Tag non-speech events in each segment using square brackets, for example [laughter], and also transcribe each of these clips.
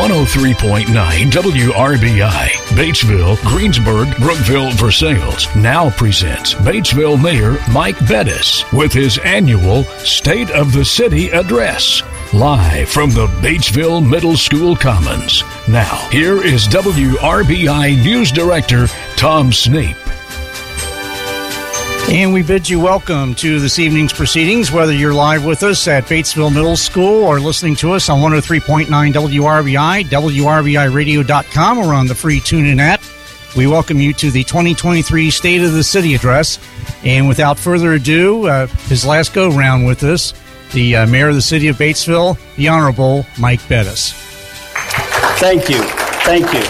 103.9 WRBI, Batesville, Greensburg, Brookville, Versailles now presents Batesville Mayor Mike Bettice with his annual State of the City address. Live from the Batesville Middle School Commons. Now, here is WRBI News Director Tom Snape. And we bid you welcome to this evening's proceedings, whether you're live with us at Batesville Middle School or listening to us on 103.9 WRBI, WRBIRadio.com, or on the free TuneIn app. We welcome you to the 2023 State of the City Address. And without further ado, uh, his last go round with us, the uh, Mayor of the City of Batesville, the Honorable Mike Bettice. Thank you. Thank you.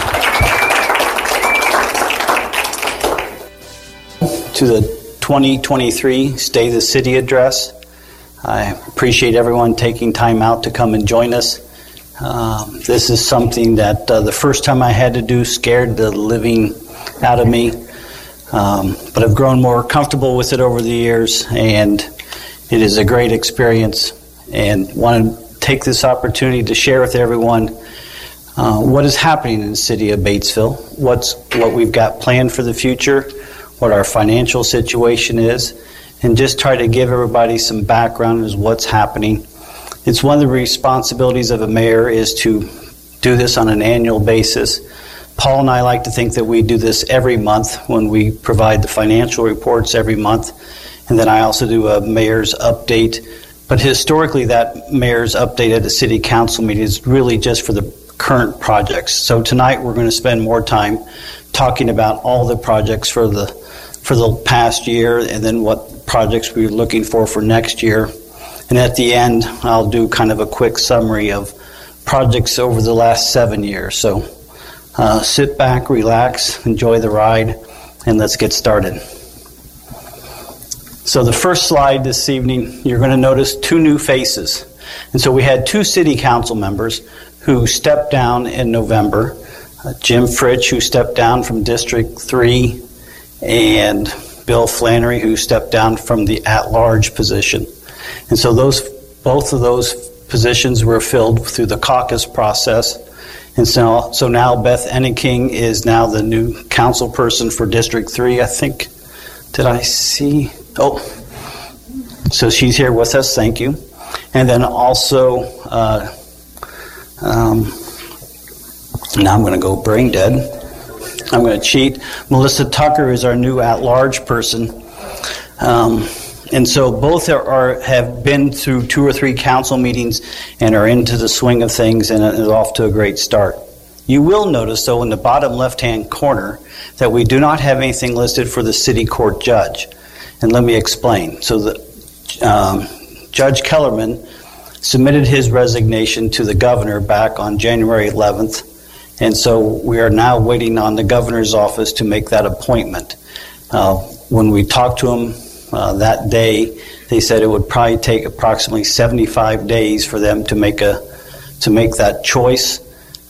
To the 2023 Stay the City address. I appreciate everyone taking time out to come and join us. Um, this is something that uh, the first time I had to do scared the living out of me, um, but I've grown more comfortable with it over the years, and it is a great experience. And want to take this opportunity to share with everyone uh, what is happening in the city of Batesville, what's what we've got planned for the future what our financial situation is, and just try to give everybody some background as what's happening. It's one of the responsibilities of a mayor is to do this on an annual basis. Paul and I like to think that we do this every month when we provide the financial reports every month. And then I also do a mayor's update. But historically, that mayor's update at the city council meeting is really just for the current projects. So tonight we're going to spend more time talking about all the projects for the for the past year and then what projects we're looking for for next year. And at the end, I'll do kind of a quick summary of projects over the last seven years. So uh, sit back, relax, enjoy the ride, and let's get started. So, the first slide this evening, you're going to notice two new faces. And so, we had two city council members who stepped down in November uh, Jim Fritch, who stepped down from District 3 and Bill Flannery, who stepped down from the at-large position. And so those both of those positions were filled through the caucus process. And so, so now Beth Enneking is now the new council person for District 3, I think. Did I see? Oh, so she's here with us. Thank you. And then also, uh, um, now I'm going to go brain dead. I'm going to cheat. Melissa Tucker is our new at-large person. Um, and so both are, are, have been through two or three council meetings and are into the swing of things and is off to a great start. You will notice, though, in the bottom left-hand corner that we do not have anything listed for the city court judge. And let me explain. So the um, Judge Kellerman submitted his resignation to the governor back on January 11th and so we are now waiting on the governor's office to make that appointment. Uh, when we talked to them uh, that day, they said it would probably take approximately 75 days for them to make a to make that choice.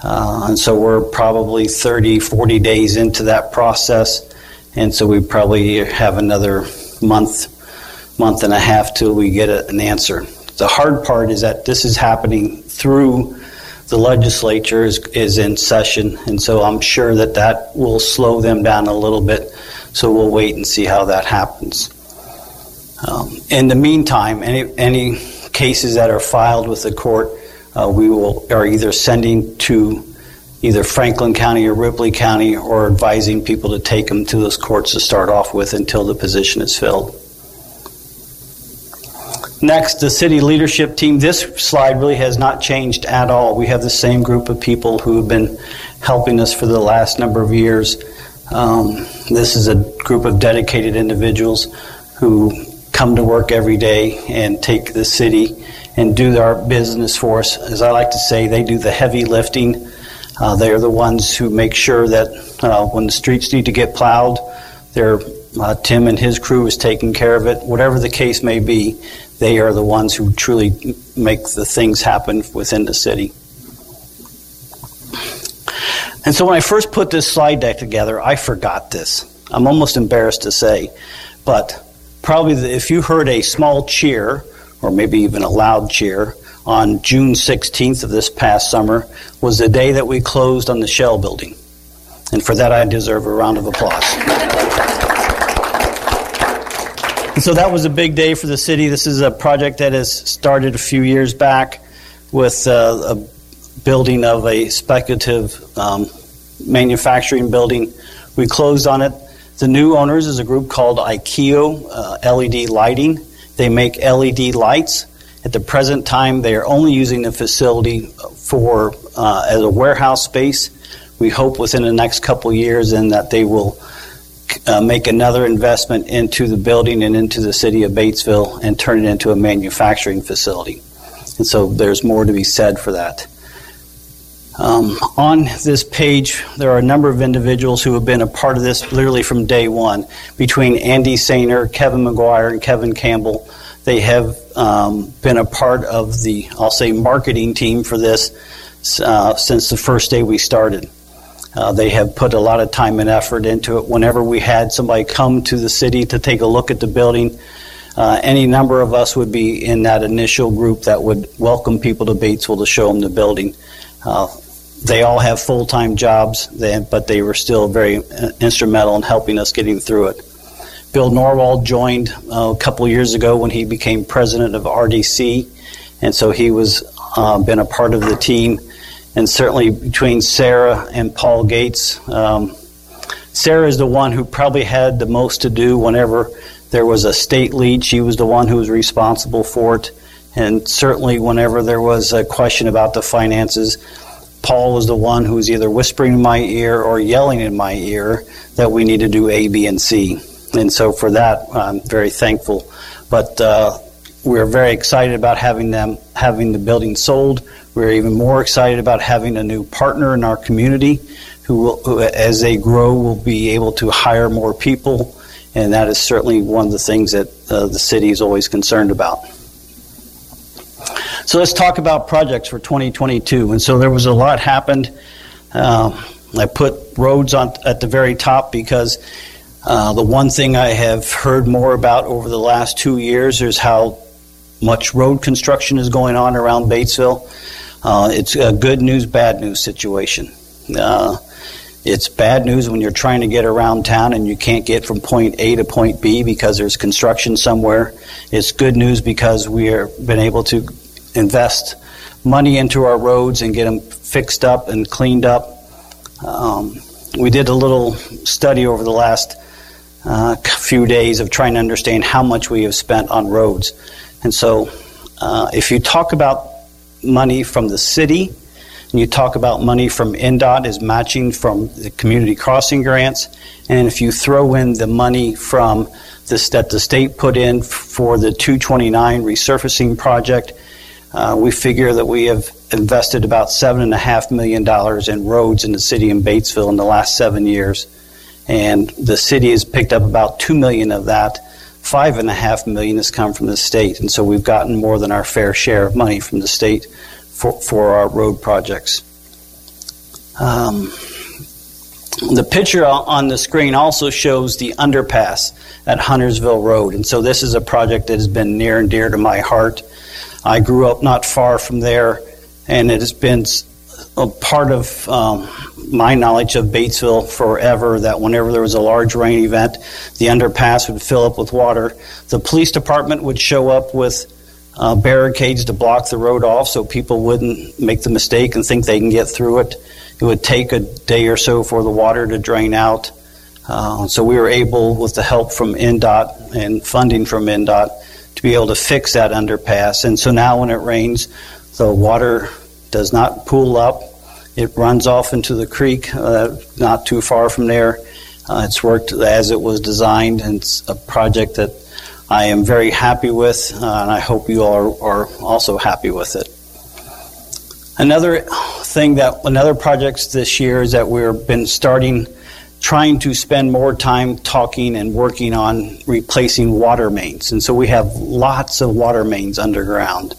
Uh, and so we're probably 30, 40 days into that process. And so we probably have another month, month and a half till we get a, an answer. The hard part is that this is happening through the legislature is, is in session, and so I'm sure that that will slow them down a little bit. So we'll wait and see how that happens. Um, in the meantime, any any cases that are filed with the court, uh, we will are either sending to either Franklin County or Ripley County, or advising people to take them to those courts to start off with until the position is filled. Next, the city leadership team. This slide really has not changed at all. We have the same group of people who have been helping us for the last number of years. Um, this is a group of dedicated individuals who come to work every day and take the city and do our business for us. As I like to say, they do the heavy lifting. Uh, they are the ones who make sure that uh, when the streets need to get plowed, they're uh, Tim and his crew is taking care of it. Whatever the case may be, they are the ones who truly make the things happen within the city. And so when I first put this slide deck together, I forgot this. I'm almost embarrassed to say, but probably if you heard a small cheer, or maybe even a loud cheer, on June 16th of this past summer was the day that we closed on the Shell building. And for that, I deserve a round of applause. And so that was a big day for the city. This is a project that has started a few years back with uh, a building of a speculative um, manufacturing building. We closed on it. The new owners is a group called Ikio uh, LED Lighting. They make LED lights. At the present time, they are only using the facility for uh, as a warehouse space. We hope within the next couple years, and that they will uh, make another investment into the building and into the city of Batesville and turn it into a manufacturing facility. And so there's more to be said for that. Um, on this page, there are a number of individuals who have been a part of this literally from day one. Between Andy Sainer, Kevin McGuire, and Kevin Campbell, they have um, been a part of the, I'll say, marketing team for this uh, since the first day we started. Uh, they have put a lot of time and effort into it. Whenever we had somebody come to the city to take a look at the building, uh, any number of us would be in that initial group that would welcome people to Batesville to show them the building. Uh, they all have full time jobs, but they were still very uh, instrumental in helping us getting through it. Bill Norwald joined uh, a couple years ago when he became president of RDC, and so he was uh, been a part of the team. And certainly between Sarah and Paul Gates, um, Sarah is the one who probably had the most to do whenever there was a state lead. She was the one who was responsible for it. And certainly, whenever there was a question about the finances, Paul was the one who was either whispering in my ear or yelling in my ear that we need to do A, B, and C. And so for that, I'm very thankful. But uh, we're very excited about having them having the building sold. We're even more excited about having a new partner in our community who, will, who as they grow, will be able to hire more people. And that is certainly one of the things that uh, the city is always concerned about. So let's talk about projects for 2022. And so there was a lot happened. Uh, I put roads on at the very top because uh, the one thing I have heard more about over the last two years is how much road construction is going on around Batesville. Uh, it's a good news, bad news situation. Uh, it's bad news when you're trying to get around town and you can't get from point A to point B because there's construction somewhere. It's good news because we have been able to invest money into our roads and get them fixed up and cleaned up. Um, we did a little study over the last uh, few days of trying to understand how much we have spent on roads. And so, uh, if you talk about money from the city, and you talk about money from INDOT is matching from the community crossing grants, and if you throw in the money from this that the state put in for the 229 resurfacing project, uh, we figure that we have invested about $7.5 million in roads in the city of Batesville in the last seven years. And the city has picked up about 2 million of that. 5.5 million has come from the state. And so we've gotten more than our fair share of money from the state for, for our road projects. Um, the picture on the screen also shows the underpass at Huntersville Road. And so this is a project that has been near and dear to my heart. I grew up not far from there, and it has been a part of um, my knowledge of Batesville forever that whenever there was a large rain event, the underpass would fill up with water. The police department would show up with uh, barricades to block the road off so people wouldn't make the mistake and think they can get through it. It would take a day or so for the water to drain out. Uh, so we were able, with the help from INDOT and funding from INDOT, to be able to fix that underpass. And so now when it rains, the water does not pool up. It runs off into the creek, uh, not too far from there. Uh, it's worked as it was designed, and it's a project that I am very happy with, uh, and I hope you all are, are also happy with it. Another thing that another projects this year is that we've been starting trying to spend more time talking and working on replacing water mains. And so we have lots of water mains underground.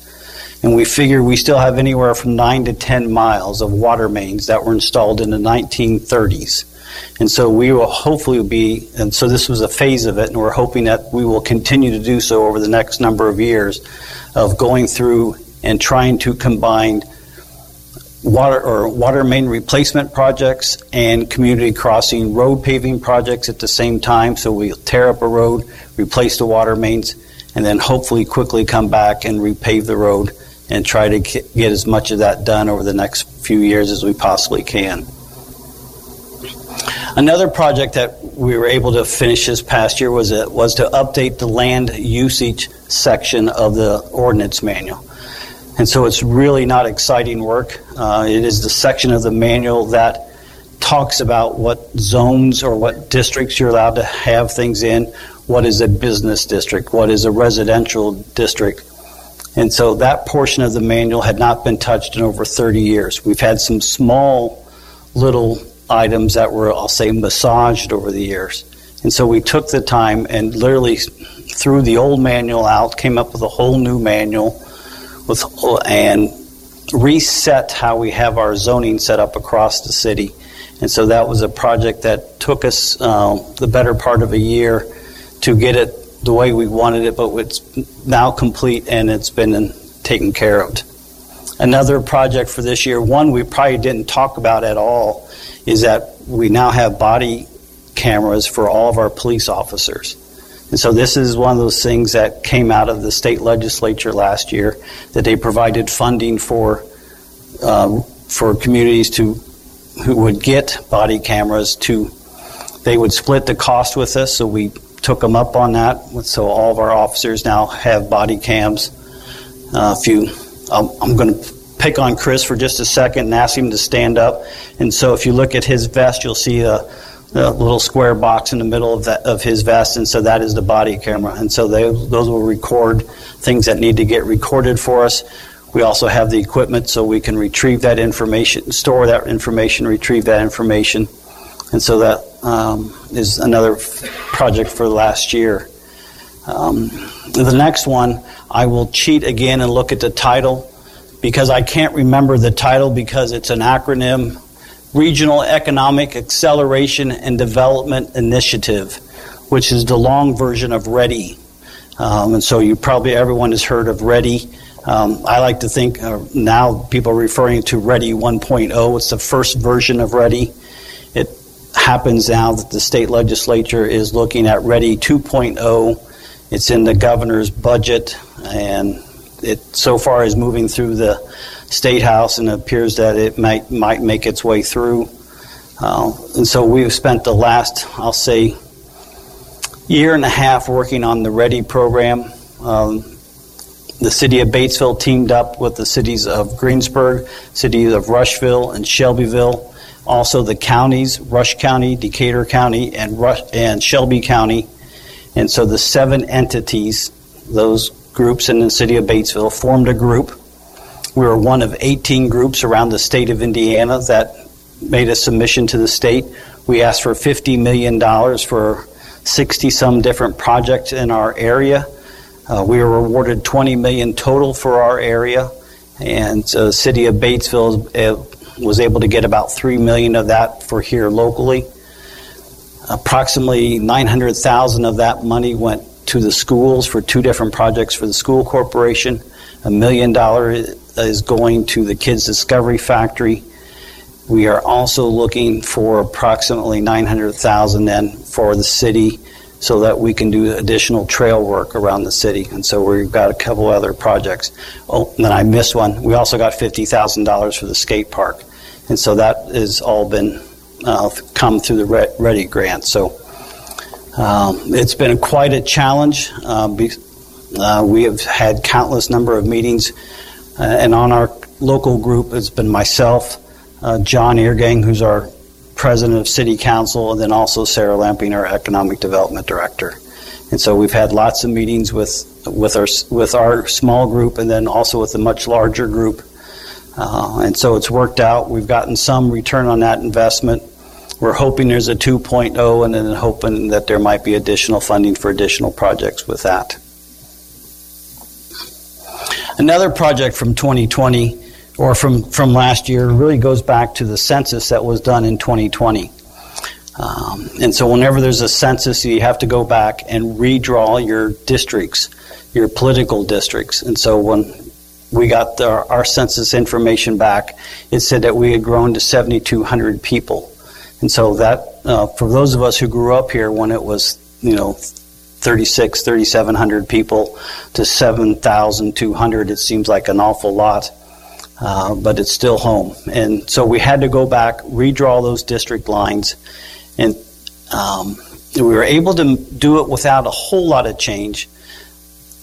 And we figure we still have anywhere from 9 to 10 miles of water mains that were installed in the 1930s. And so we will hopefully be, and so this was a phase of it, and we're hoping that we will continue to do so over the next number of years of going through and trying to combine water or water main replacement projects and community crossing road paving projects at the same time. So we tear up a road, replace the water mains, and then hopefully quickly come back and repave the road and try to get as much of that done over the next few years as we possibly can. Another project that we were able to finish this past year was a, was to update the land usage section of the ordinance manual. And so it's really not exciting work. Uh, it is the section of the manual that talks about what zones or what districts you're allowed to have things in, what is a business district, what is a residential district. And so that portion of the manual had not been touched in over 30 years. We've had some small little items that were, I'll say, massaged over the years. And so we took the time and literally threw the old manual out, came up with a whole new manual, with and reset how we have our zoning set up across the city. And so that was a project that took us uh, the better part of a year to get it the way we wanted it, but it's now complete and it's been taken care of. Another project for this year, one we probably didn't talk about at all, is that we now have body cameras for all of our police officers. And so this is one of those things that came out of the state legislature last year that they provided funding for um, for communities to who would get body cameras to they would split the cost with us so we took them up on that so all of our officers now have body cams uh, if you um, i'm going to pick on Chris for just a second and ask him to stand up. And so if you look at his vest, you'll see a, a little square box in the middle of, that, of his vest, and so that is the body camera. And so they, those will record things that need to get recorded for us. We also have the equipment so we can retrieve that information, store that information, retrieve that information. And so that um, is another project for last year. Um, the next one, I will cheat again and look at the title because I can't remember the title because it's an acronym Regional Economic Acceleration and Development Initiative, which is the long version of READY. Um, and so you probably everyone has heard of READY. Um, I like to think uh, now people are referring to READY 1.0. It's the first version of READY. Happens now that the state legislature is looking at READY 2.0. It's in the governor's budget, and it so far is moving through the state house, and it appears that it might might make its way through. Uh, and so we've spent the last, I'll say, year and a half working on the Ready program. Um, the city of Batesville teamed up with the cities of Greensburg, cities of Rushville and Shelbyville, also the counties, Rush County, Decatur County, and Rush, and Shelby County. And so the seven entities, those groups in the city of Batesville formed a group. We were one of 18 groups around the state of Indiana that made a submission to the state. We asked for $50 million for 60 some different projects in our area. Uh, we were awarded 20 million total for our area, and the uh, city of Batesville uh, was able to get about 3 million of that for here locally. Approximately 900,000 of that money went to the schools for two different projects for the school corporation. A million dollar is going to the Kids Discovery Factory. We are also looking for approximately 900,000 then for the city so that we can do additional trail work around the city. And so we've got a couple other projects. Oh, and then I missed one. We also got $50,000 for the skate park. And so that has all been uh, come through the Ready grant. So um, it's been quite a challenge. Uh, be, uh, we have had countless number of meetings, uh, and on our local group, it's been myself, uh, John Eargang, who's our president of City Council, and then also Sarah Lamping, our economic development director. And so we've had lots of meetings with with our with our small group, and then also with a much larger group. Uh, and so it's worked out. We've gotten some return on that investment. We're hoping there's a 2.0 and then hoping that there might be additional funding for additional projects with that. Another project from 2020 or from, from last year really goes back to the census that was done in 2020. Um, and so, whenever there's a census, you have to go back and redraw your districts, your political districts. And so, when we got the, our census information back, it said that we had grown to 7,200 people. And so that, uh, for those of us who grew up here when it was, you know, 36, 3,700 people to 7,200, it seems like an awful lot. Uh, but it's still home. And so we had to go back, redraw those district lines, and um, we were able to do it without a whole lot of change.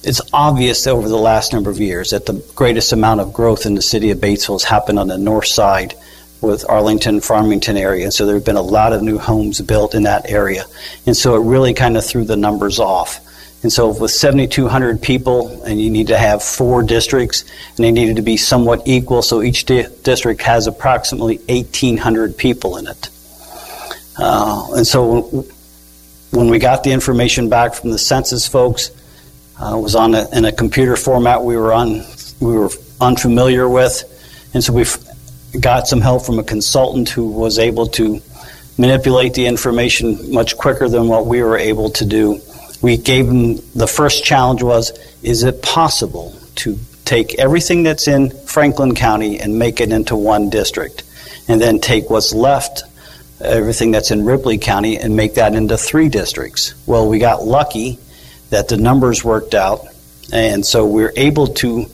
It's obvious over the last number of years that the greatest amount of growth in the city of Batesville has happened on the north side with Arlington, Farmington area. And so there have been a lot of new homes built in that area. And so it really kind of threw the numbers off. And so with 7,200 people, and you need to have four districts, and they needed to be somewhat equal, so each di- district has approximately 1,800 people in it. Uh, and so when we got the information back from the census folks, uh, it was on a, in a computer format we were on we were unfamiliar with, and so we got some help from a consultant who was able to manipulate the information much quicker than what we were able to do we gave them the first challenge was is it possible to take everything that's in Franklin County and make it into one district? And then take what's left everything that's in Ripley County and make that into three districts. Well we got lucky that the numbers worked out and so we we're able to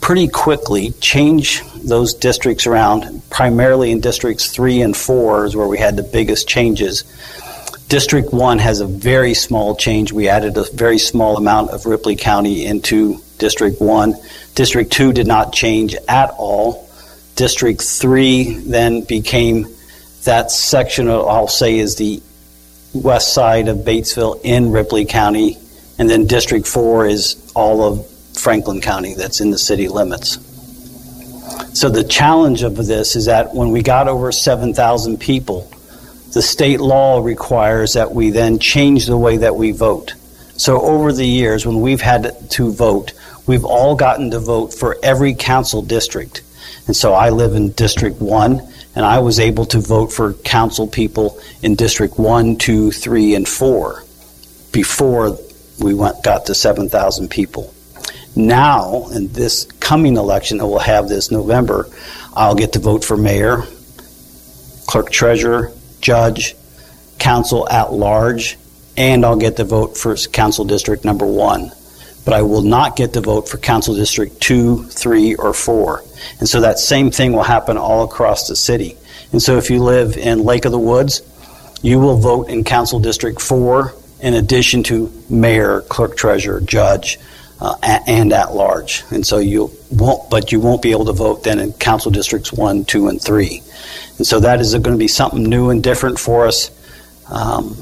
pretty quickly change those districts around primarily in districts 3 and 4 is where we had the biggest changes District 1 has a very small change. We added a very small amount of Ripley County into District 1. District 2 did not change at all. District 3 then became that section, of, I'll say, is the west side of Batesville in Ripley County. And then District 4 is all of Franklin County that's in the city limits. So the challenge of this is that when we got over 7,000 people, the state law requires that we then change the way that we vote. So over the years, when we've had to vote, we've all gotten to vote for every council district. And so I live in District 1, and I was able to vote for council people in District 1, 2, 3, and 4 before we went, got to 7,000 people. Now, in this coming election that we'll have this November, I'll get to vote for mayor, clerk treasurer, judge, council at large, and I'll get the vote for council district number one. But I will not get the vote for council district two, three, or four. And so that same thing will happen all across the city. And so if you live in Lake of the Woods, you will vote in council district four in addition to mayor, clerk treasurer, judge, uh, and at large. And so you won't, but you won't be able to vote then in council districts one, two, and three. And so that is going to be something new and different for us. Um,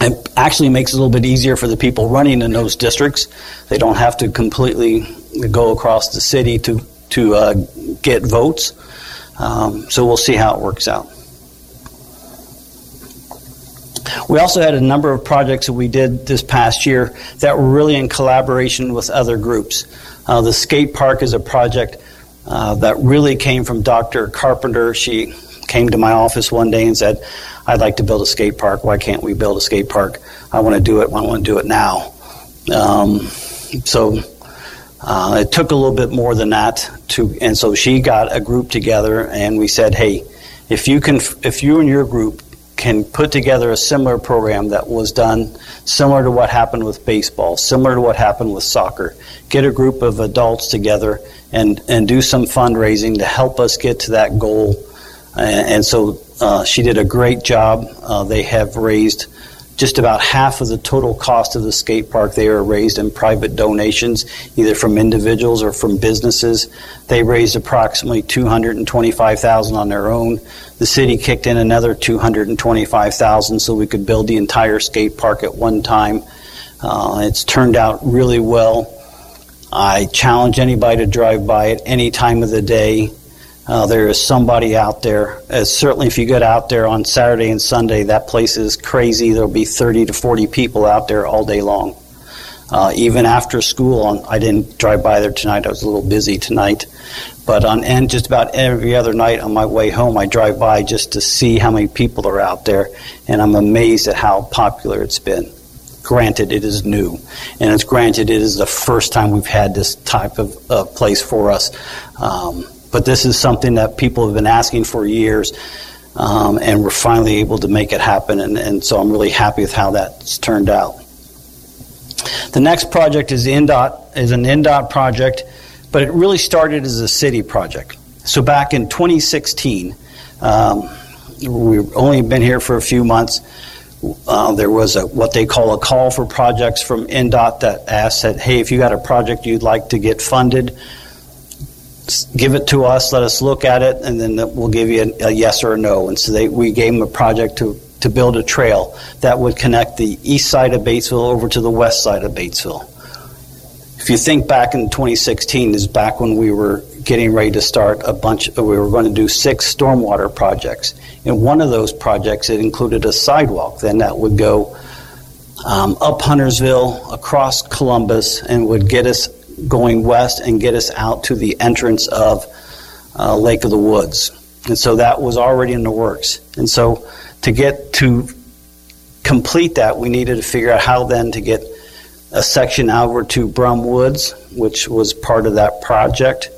it actually makes it a little bit easier for the people running in those districts. They don't have to completely go across the city to to uh, get votes. Um, so we'll see how it works out. We also had a number of projects that we did this past year that were really in collaboration with other groups. Uh, the skate park is a project uh, that really came from Dr. Carpenter. She came to my office one day and said, I'd like to build a skate park. Why can't we build a skate park? I want to do it. I want to do it now. Um, so uh, it took a little bit more than that to, and so she got a group together, and we said, "Hey, if you can, if you and your group can put together a similar program that was done similar to what happened with baseball, similar to what happened with soccer. Get a group of adults together and, and do some fundraising to help us get to that goal. And, and so uh, she did a great job. Uh, they have raised just about half of the total cost of the skate park they are raised in private donations either from individuals or from businesses. They raised approximately 225000 on their own. The city kicked in another 225000 so we could build the entire skate park at one time. Uh, it's turned out really well. I challenge anybody to drive by at any time of the day uh, there is somebody out there. Uh, certainly, if you get out there on Saturday and Sunday, that place is crazy. There'll be 30 to 40 people out there all day long. Uh, even after school, on, I didn't drive by there tonight. I was a little busy tonight. But on and just about every other night on my way home, I drive by just to see how many people are out there, and I'm amazed at how popular it's been. granted it is new, and it's granted it is the first time we've had this type of place for us. Um, but this is something that people have been asking for years, um, and we're finally able to make it happen, and, and so I'm really happy with how that's turned out. The next project is INDOT is an INDOT project, but it really started as a city project. So back in 2016, um, we've only been here for a few months. Uh, there was a what they call a call for projects from INDOT that asked that, hey, if you got a project you'd like to get funded, give it to us, let us look at it, and then we'll give you a, a yes or a no. And so they, we gave them a project to, to build a trail that would connect the east side of Batesville over to the west side of Batesville. If you think back in 2016, is back when we were getting ready to start a bunch, we were going to do six stormwater projects. And one of those projects, it included a sidewalk. Then that would go um, up Huntersville, across Columbus, and would get us going west and get us out to the entrance of uh, Lake of the Woods. And so that was already in the works. And so to get to complete that, we needed to figure out how then to get a section over to Brum Woods, which was part of that project.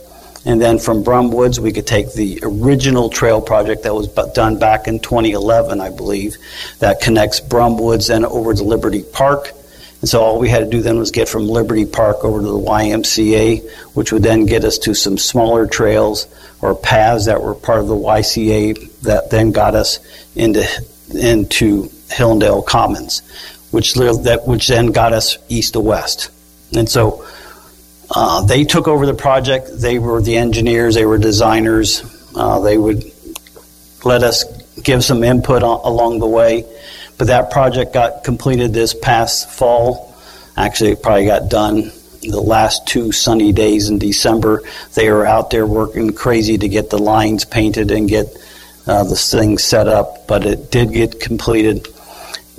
And then from Brum Woods, we could take the original trail project that was done back in 2011, I believe, that connects Brum Woods and over to Liberty Park. And so all we had to do then was get from Liberty Park over to the YMCA, which would then get us to some smaller trails or paths that were part of the YCA that then got us into into Hillendale Commons, which that which then got us east to west. And so uh, they took over the project. They were the engineers. They were designers. Uh, they would let us give some input on, along the way. But that project got completed this past fall. Actually, it probably got done the last two sunny days in December. They were out there working crazy to get the lines painted and get uh, the thing set up, but it did get completed.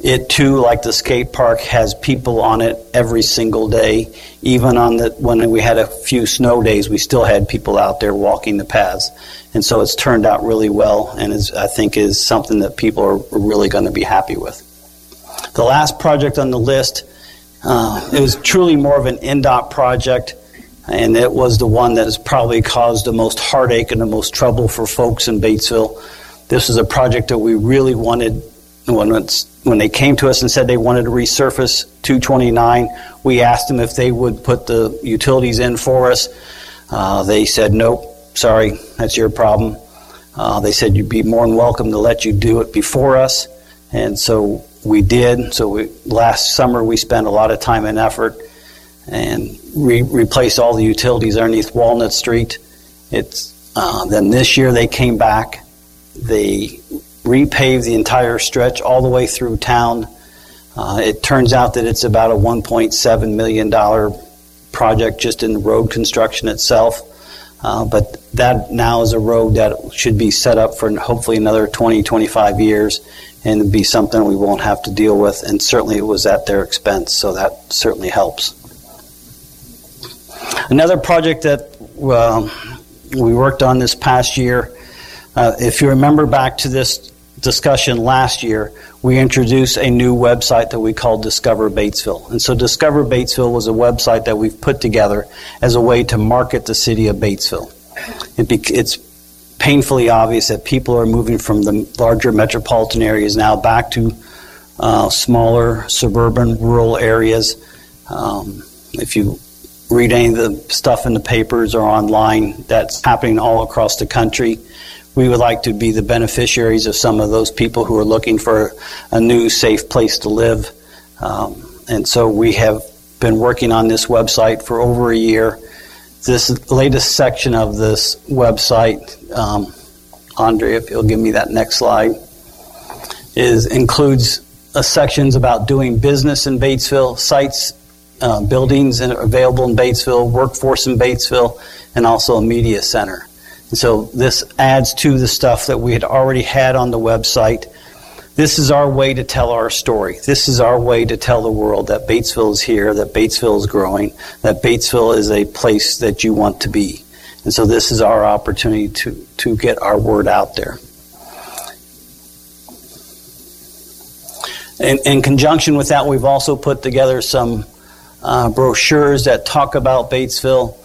It too, like the skate park, has people on it every single day. Even on the when we had a few snow days, we still had people out there walking the paths, and so it's turned out really well, and is, I think is something that people are really going to be happy with. The last project on the list, uh, it was truly more of an INDOT project, and it was the one that has probably caused the most heartache and the most trouble for folks in Batesville. This is a project that we really wanted when when they came to us and said they wanted to resurface 229, we asked them if they would put the utilities in for us. Uh, they said, nope, sorry, that's your problem. Uh, they said you'd be more than welcome to let you do it before us. And so we did. So we, last summer we spent a lot of time and effort and re- replaced all the utilities underneath Walnut Street. It's uh, then this year they came back. They repave the entire stretch all the way through town. Uh, it turns out that it's about a $1.7 million project just in road construction itself. Uh, but that now is a road that should be set up for hopefully another 20, 25 years and be something we won't have to deal with. And certainly it was at their expense, so that certainly helps. Another project that uh, we worked on this past year, uh, if you remember back to this discussion last year, we introduced a new website that we called Discover Batesville. And so Discover Batesville was a website that we've put together as a way to market the city of Batesville. It be, it's painfully obvious that people are moving from the larger metropolitan areas now back to uh, smaller suburban rural areas. Um, if you read any of the stuff in the papers or online, that's happening all across the country we would like to be the beneficiaries of some of those people who are looking for a new, safe place to live. Um, and so we have been working on this website for over a year. This latest section of this website, um, Andre, if you'll give me that next slide, is includes uh, sections about doing business in Batesville, sites, uh, buildings available in Batesville, workforce in Batesville, and also a media center. So this adds to the stuff that we had already had on the website. This is our way to tell our story. This is our way to tell the world that Batesville is here, that Batesville is growing, that Batesville is a place that you want to be. And so this is our opportunity to, to get our word out there. in, in conjunction with that, we've also put together some uh, brochures that talk about Batesville.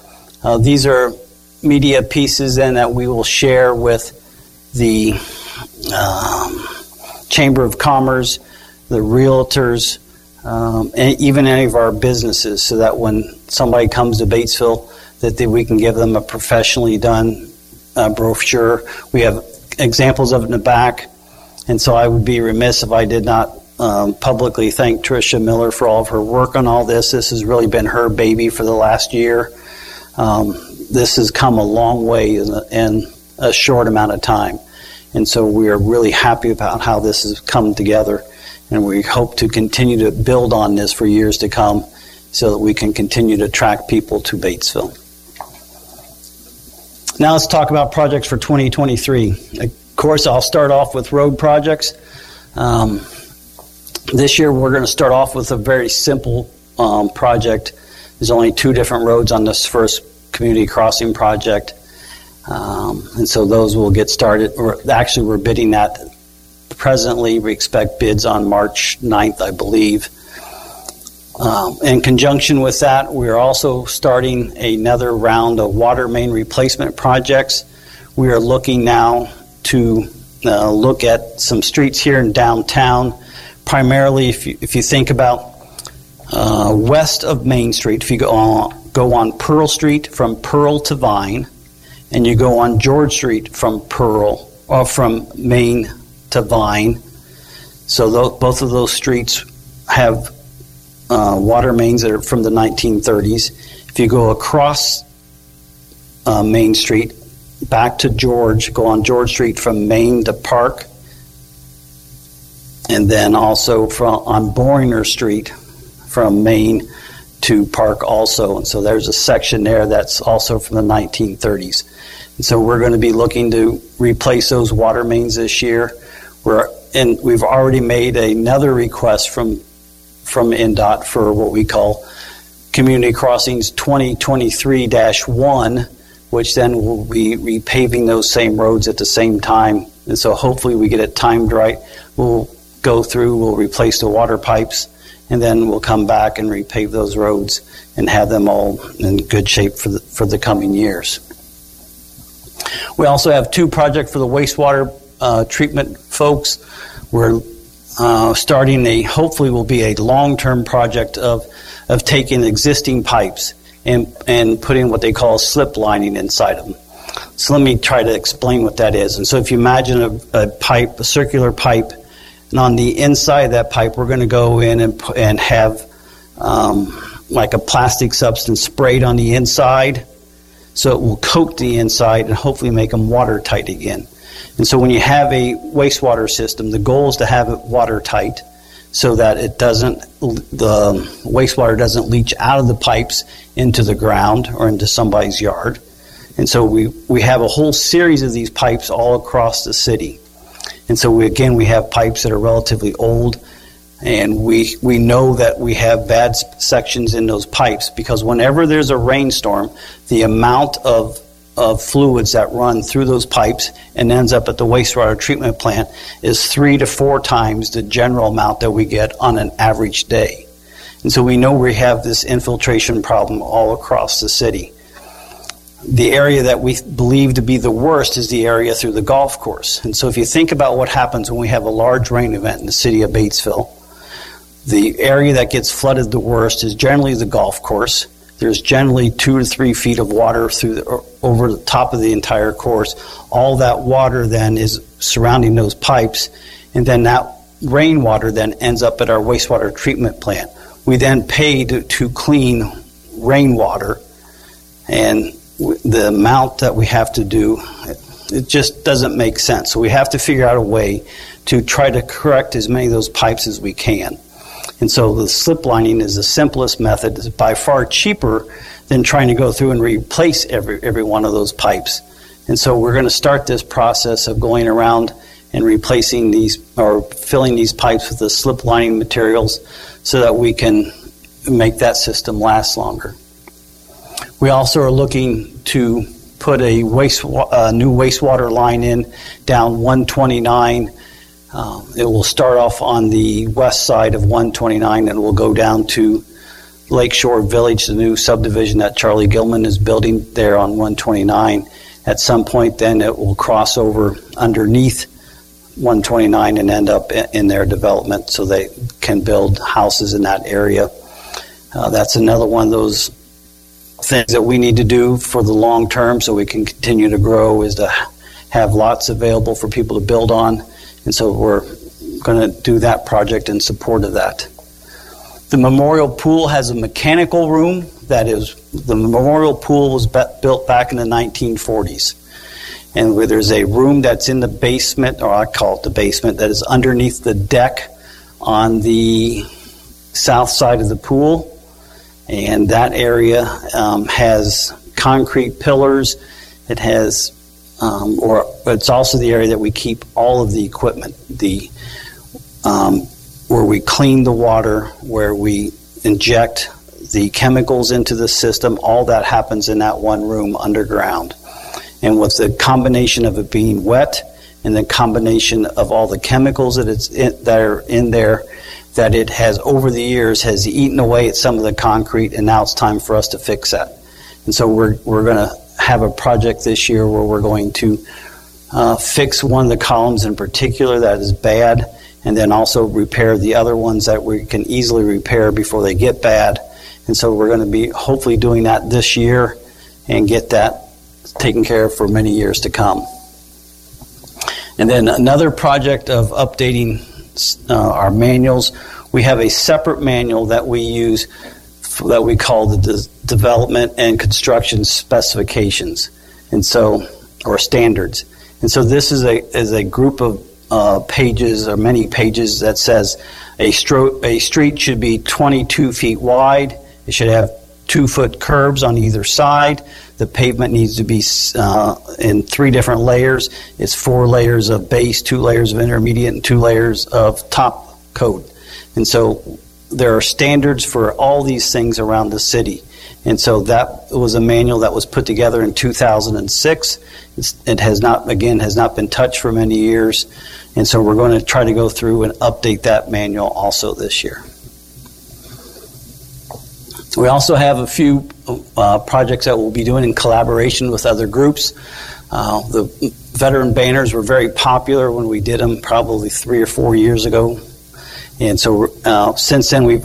Uh, these are media pieces then that we will share with the um, Chamber of Commerce, the realtors, um, and even any of our businesses, so that when somebody comes to Batesville, that they, we can give them a professionally done uh, brochure. We have examples of it in the back, and so I would be remiss if I did not um, publicly thank Tricia Miller for all of her work on all this. This has really been her baby for the last year. Um, this has come a long way in a, in a short amount of time. And so we are really happy about how this has come together. And we hope to continue to build on this for years to come so that we can continue to attract people to Batesville. Now let's talk about projects for 2023. Of course, I'll start off with road projects. Um, this year, we're going to start off with a very simple um, project. There's only two different roads on this first community crossing project. Um, and so those will get started. We're, actually, we're bidding that presently. We expect bids on March 9th, I believe. Um, in conjunction with that, we're also starting another round of water main replacement projects. We are looking now to uh, look at some streets here in downtown. Primarily, if you, if you think about uh, west of Main Street, if you go on, go on Pearl Street from Pearl to Vine, and you go on George Street from Pearl or from Main to Vine. So th- both of those streets have uh, water mains that are from the 1930s. If you go across uh, Main Street back to George, go on George Street from Main to Park, and then also from on Boehringer Street from Main to Park also. And so there's a section there that's also from the 1930s. And so we're going to be looking to replace those water mains this year. We're and we've already made another request from from INDOT for what we call Community Crossings 2023-1, which then will be repaving those same roads at the same time. And so hopefully we get it timed right. We'll go through, we'll replace the water pipes, and then we'll come back and repave those roads and have them all in good shape for the, for the coming years. We also have two projects for the wastewater uh, treatment folks. We're uh, starting a hopefully will be a long-term project of of taking existing pipes and and putting what they call slip lining inside of them. So let me try to explain what that is. And so if you imagine a, a pipe, a circular pipe, and on the inside of that pipe, we're going to go in and and have um, like a plastic substance sprayed on the inside, so it will coat the inside and hopefully make them watertight again. And so when you have a wastewater system, the goal is to have it watertight so that it doesn't the wastewater doesn't leach out of the pipes into the ground or into somebody's yard. And so we, we have a whole series of these pipes all across the city. And so we, again, we have pipes that are relatively old, and we, we know that we have bad sections in those pipes because whenever there's a rainstorm, the amount of of fluids that run through those pipes and ends up at the wastewater treatment plant is three to four times the general amount that we get on an average day. And so we know we have this infiltration problem all across the city. The area that we believe to be the worst is the area through the golf course. And so if you think about what happens when we have a large rain event in the city of Batesville, the area that gets flooded the worst is generally the golf course there's generally two to three feet of water through the, over the top of the entire course. All that water then is surrounding those pipes, and then that rainwater then ends up at our wastewater treatment plant. We then pay to, to clean rainwater, and the amount that we have to do, it just doesn't make sense. So we have to figure out a way to try to correct as many of those pipes as we can. And so the slip lining is the simplest method. It's by far cheaper than trying to go through and replace every, every one of those pipes. And so we're going to start this process of going around and replacing these or filling these pipes with the slip lining materials so that we can make that system last longer. We also are looking to put a waste, uh, new wastewater line in down 129 Uh, it will start off on the west side of 129 and will go down to Lakeshore Village, the new subdivision that Charlie Gilman is building there on 129. At some point, then it will cross over underneath 129 and end up in their development so they can build houses in that area. Uh, that's another one of those things that we need to do for the long term so we can continue to grow is to have lots available for people to build on. And so we're going to do that project in support of that. The memorial pool has a mechanical room that is, the memorial pool was built back in the 1940s. And where there's a room that's in the basement, or I call it the basement, that is underneath the deck on the south side of the pool. And that area um, has concrete pillars. It has, um, or it's also the area that we keep all of the equipment. The um, where we clean the water, where we inject the chemicals into the system, all that happens in that one room underground. And with the combination of it being wet and the combination of all the chemicals that it's in, that are in there, that it has over the years has eaten away at some of the concrete, and now it's time for us to fix that. And so we're we're going to have a project this year where we're going to uh, fix one of the columns in particular that is bad and then also repair the other ones that we can easily repair before they get bad. And so we're going to be hopefully doing that this year and get that taken care of for many years to come. And then another project of updating uh, our manuals. We have a separate manual that we use that we call the de- development and construction specifications, and so or standards. And so this is a is a group of uh, pages or many pages that says a, stro- a street should be 22 feet wide. It should have two foot curbs on either side. The pavement needs to be uh, in three different layers. It's four layers of base, two layers of intermediate, and two layers of top coat. And so there are standards for all these things around the city. And so that was a manual that was put together in 2006. It's, it has not, again, has not been touched for many years. And so we're going to try to go through and update that manual also this year. We also have a few uh, projects that we'll be doing in collaboration with other groups. Uh, the veteran banners were very popular when we did them probably three or four years ago. And so uh, since then, we've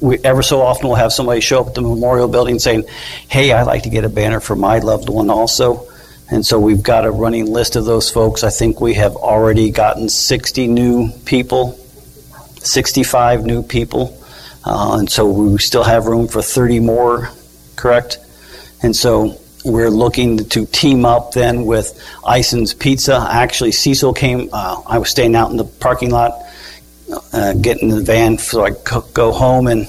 we ever so often will have somebody show up at the memorial building saying, "Hey, I'd like to get a banner for my loved one also." And so we've got a running list of those folks. I think we have already gotten 60 new people, 65 new people. Uh, and so we still have room for 30 more, correct? And so we're looking to team up then with Ison's Pizza. Actually, Cecil came, uh, I was staying out in the parking lot, uh, getting in the van so I could go home, and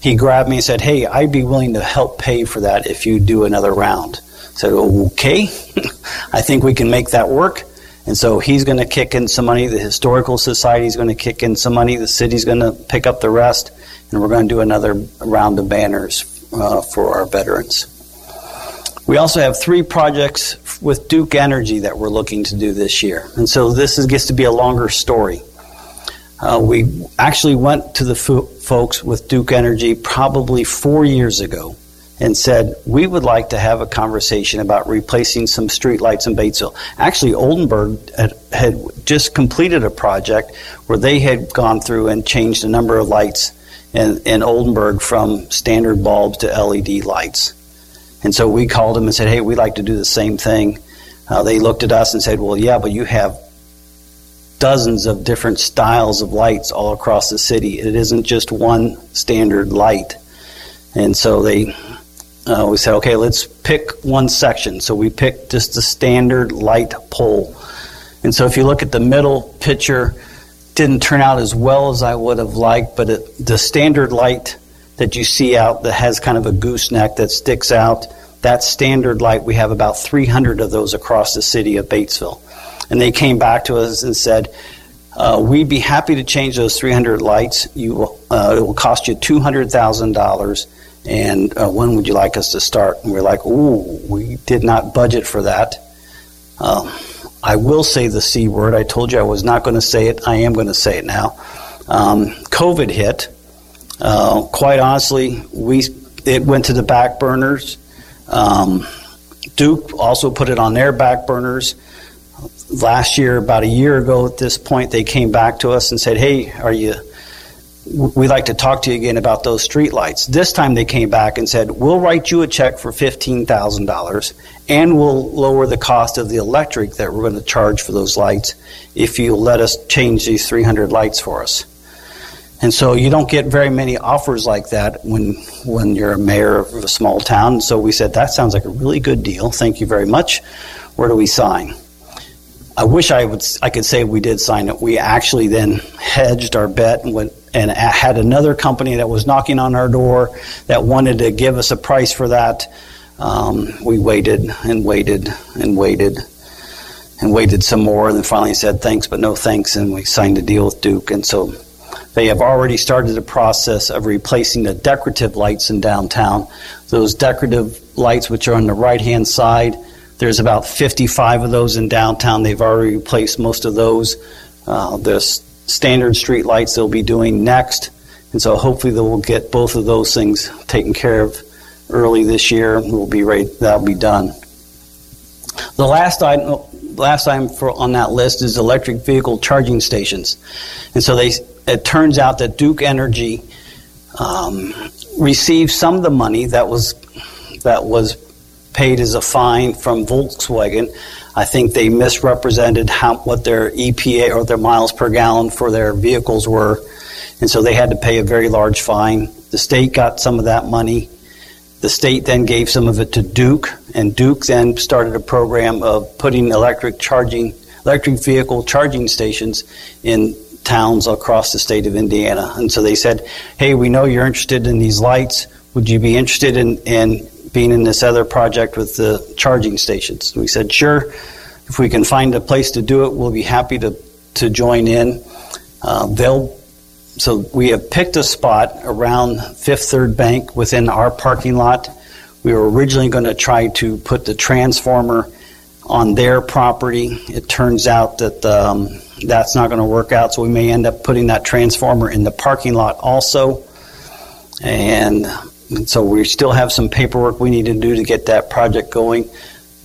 he grabbed me and said, Hey, I'd be willing to help pay for that if you do another round said, okay, [laughs] I think we can make that work. And so he's going to kick in some money. The Historical Society is going to kick in some money. The city's going to pick up the rest. And we're going to do another round of banners uh, for our veterans. We also have three projects with Duke Energy that we're looking to do this year. And so this is, gets to be a longer story. Uh, we actually went to the fo- folks with Duke Energy probably four years ago and said, We would like to have a conversation about replacing some streetlights in Batesville. Actually, Oldenburg had, had, just completed a project where they had gone through and changed a number of lights in, in Oldenburg from standard bulbs to LED lights. And so we called them and said, Hey, we'd like to do the same thing. Uh, they looked at us and said, Well, yeah, but you have dozens of different styles of lights all across the city. It isn't just one standard light. And so they uh, we said, okay, let's pick one section. So we picked just the standard light pole. And so if you look at the middle picture, didn't turn out as well as I would have liked, but it, the standard light that you see out that has kind of a gooseneck that sticks out, that standard light, we have about 300 of those across the city of Batesville. And they came back to us and said, uh, we'd be happy to change those 300 lights. You, uh, it will cost you $200,000 and uh, when would you like us to start? And we're like, ooh, we did not budget for that. Uh, I will say the C word. I told you I was not going to say it. I am going to say it now. Um, COVID hit. Uh, quite honestly, we it went to the back burners. Um, Duke also put it on their back burners. Last year, about a year ago at this point, they came back to us and said, "Hey, are you we'd like to talk to you again about those street lights. This time they came back and said, we'll write you a check for $15,000 and we'll lower the cost of the electric that we're going to charge for those lights if you let us change these 300 lights for us. And so you don't get very many offers like that when when you're a mayor of a small town. So we said that sounds like a really good deal. Thank you very much. Where do we sign? I wish I would I could say we did sign it. We actually then hedged our bet and went and had another company that was knocking on our door that wanted to give us a price for that. Um, we waited and waited and waited and waited some more, and then finally said thanks, but no thanks, and we signed a deal with Duke. And so they have already started the process of replacing the decorative lights in downtown. Those decorative lights, which are on the right hand side, there's about 55 of those in downtown. They've already replaced most of those. Uh, there's standard street lights they'll be doing next. And so hopefully they will get both of those things taken care of early this year. We'll be that'll be done. The last item, last item for, on that list is electric vehicle charging stations. And so they, it turns out that Duke Energy um, received some of the money that was, that was paid as a fine from Volkswagen I think they misrepresented how, what their EPA or their miles per gallon for their vehicles were, and so they had to pay a very large fine. The state got some of that money. The state then gave some of it to Duke, and Duke then started a program of putting electric charging, electric vehicle charging stations in towns across the state of Indiana. And so they said, "Hey, we know you're interested in these lights. Would you be interested in, in being in this other project with the charging stations. We said, sure, if we can find a place to do it, we'll be happy to, to join in. Uh, they'll so we have picked a spot around Fifth Third Bank within our parking lot. We were originally going to try to put the transformer on their property. It turns out that um, that's not going to work out, so we may end up putting that transformer in the parking lot also. And and so we still have some paperwork we need to do to get that project going.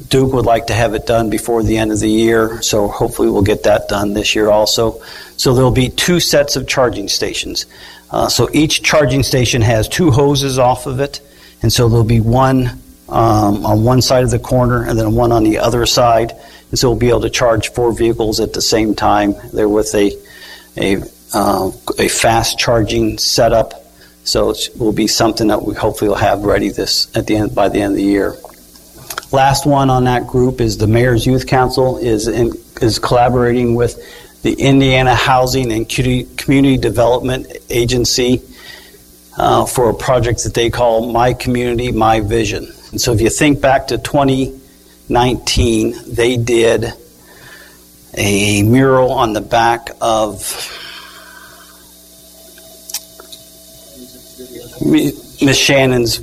Duke would like to have it done before the end of the year, so hopefully we'll get that done this year also. So there'll be two sets of charging stations. Uh, so each charging station has two hoses off of it, and so there'll be one um, on one side of the corner and then one on the other side. And so we'll be able to charge four vehicles at the same time. They're with a a, uh, a fast charging setup so it will be something that we hopefully will have ready this at the end by the end of the year. Last one on that group is the Mayor's Youth Council is in, is collaborating with the Indiana Housing and Community Development Agency uh, for a project that they call My Community, My Vision. And so if you think back to 2019, they did a mural on the back of Miss Shannon's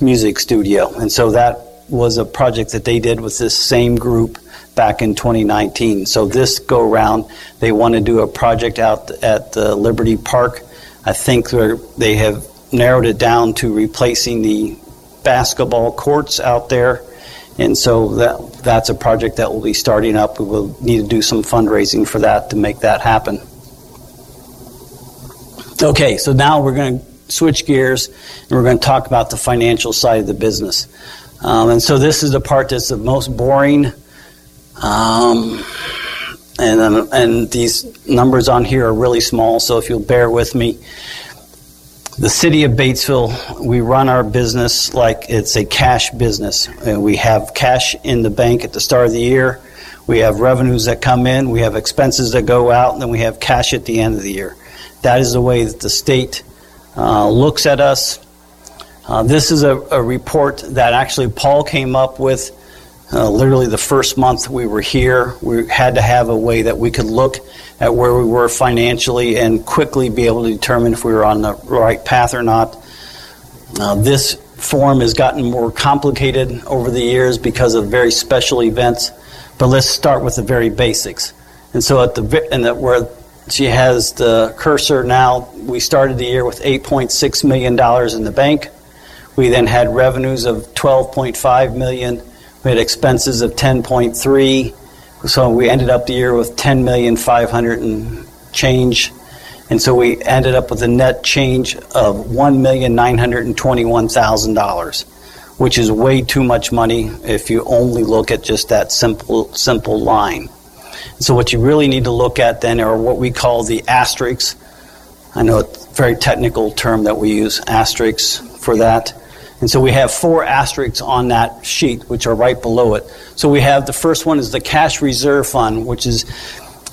music studio. And so that was a project that they did with this same group back in 2019. So this go around, they want to do a project out at the Liberty Park. I think they have narrowed it down to replacing the basketball courts out there. And so that that's a project that will be starting up. We will need to do some fundraising for that to make that happen. Okay, so now we're going to switch gears and we're going to talk about the financial side of the business. Um, and so this is the part that's the most boring. Um, and, um, and these numbers on here are really small, so if you'll bear with me. The city of Batesville, we run our business like it's a cash business. And we have cash in the bank at the start of the year. We have revenues that come in, we have expenses that go out, and then we have cash at the end of the year. That is the way that the state uh, looks at us. Uh, this is a, a, report that actually Paul came up with uh, literally the first month we were here. We had to have a way that we could look at where we were financially and quickly be able to determine if we were on the right path or not. Uh, this form has gotten more complicated over the years because of very special events. But let's start with the very basics. And so at the and that where she has the cursor now, we started the year with 8.6 million dollars in the bank. We then had revenues of 12.5 million. We had expenses of 10.3. So we ended up the year with 10 million 500 and change. And so we ended up with a net change of $1,921,000, which is way too much money if you only look at just that simple simple line. So what you really need to look at then are what we call the asterisks. I know it's a very technical term that we use, asterisks, for that. And so we have four asterisks on that sheet, which are right below it. So we have the first one is the cash reserve fund, which is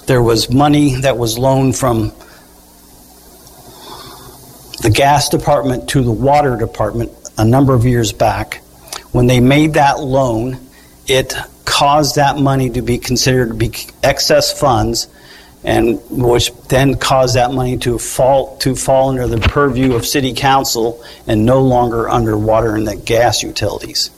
there was money that was loaned from the gas department to the water department a number of years back. When they made that loan, it caused that money to be considered to be excess funds and which then caused that money to fall to fall under the purview of city council and no longer under water and the gas utilities.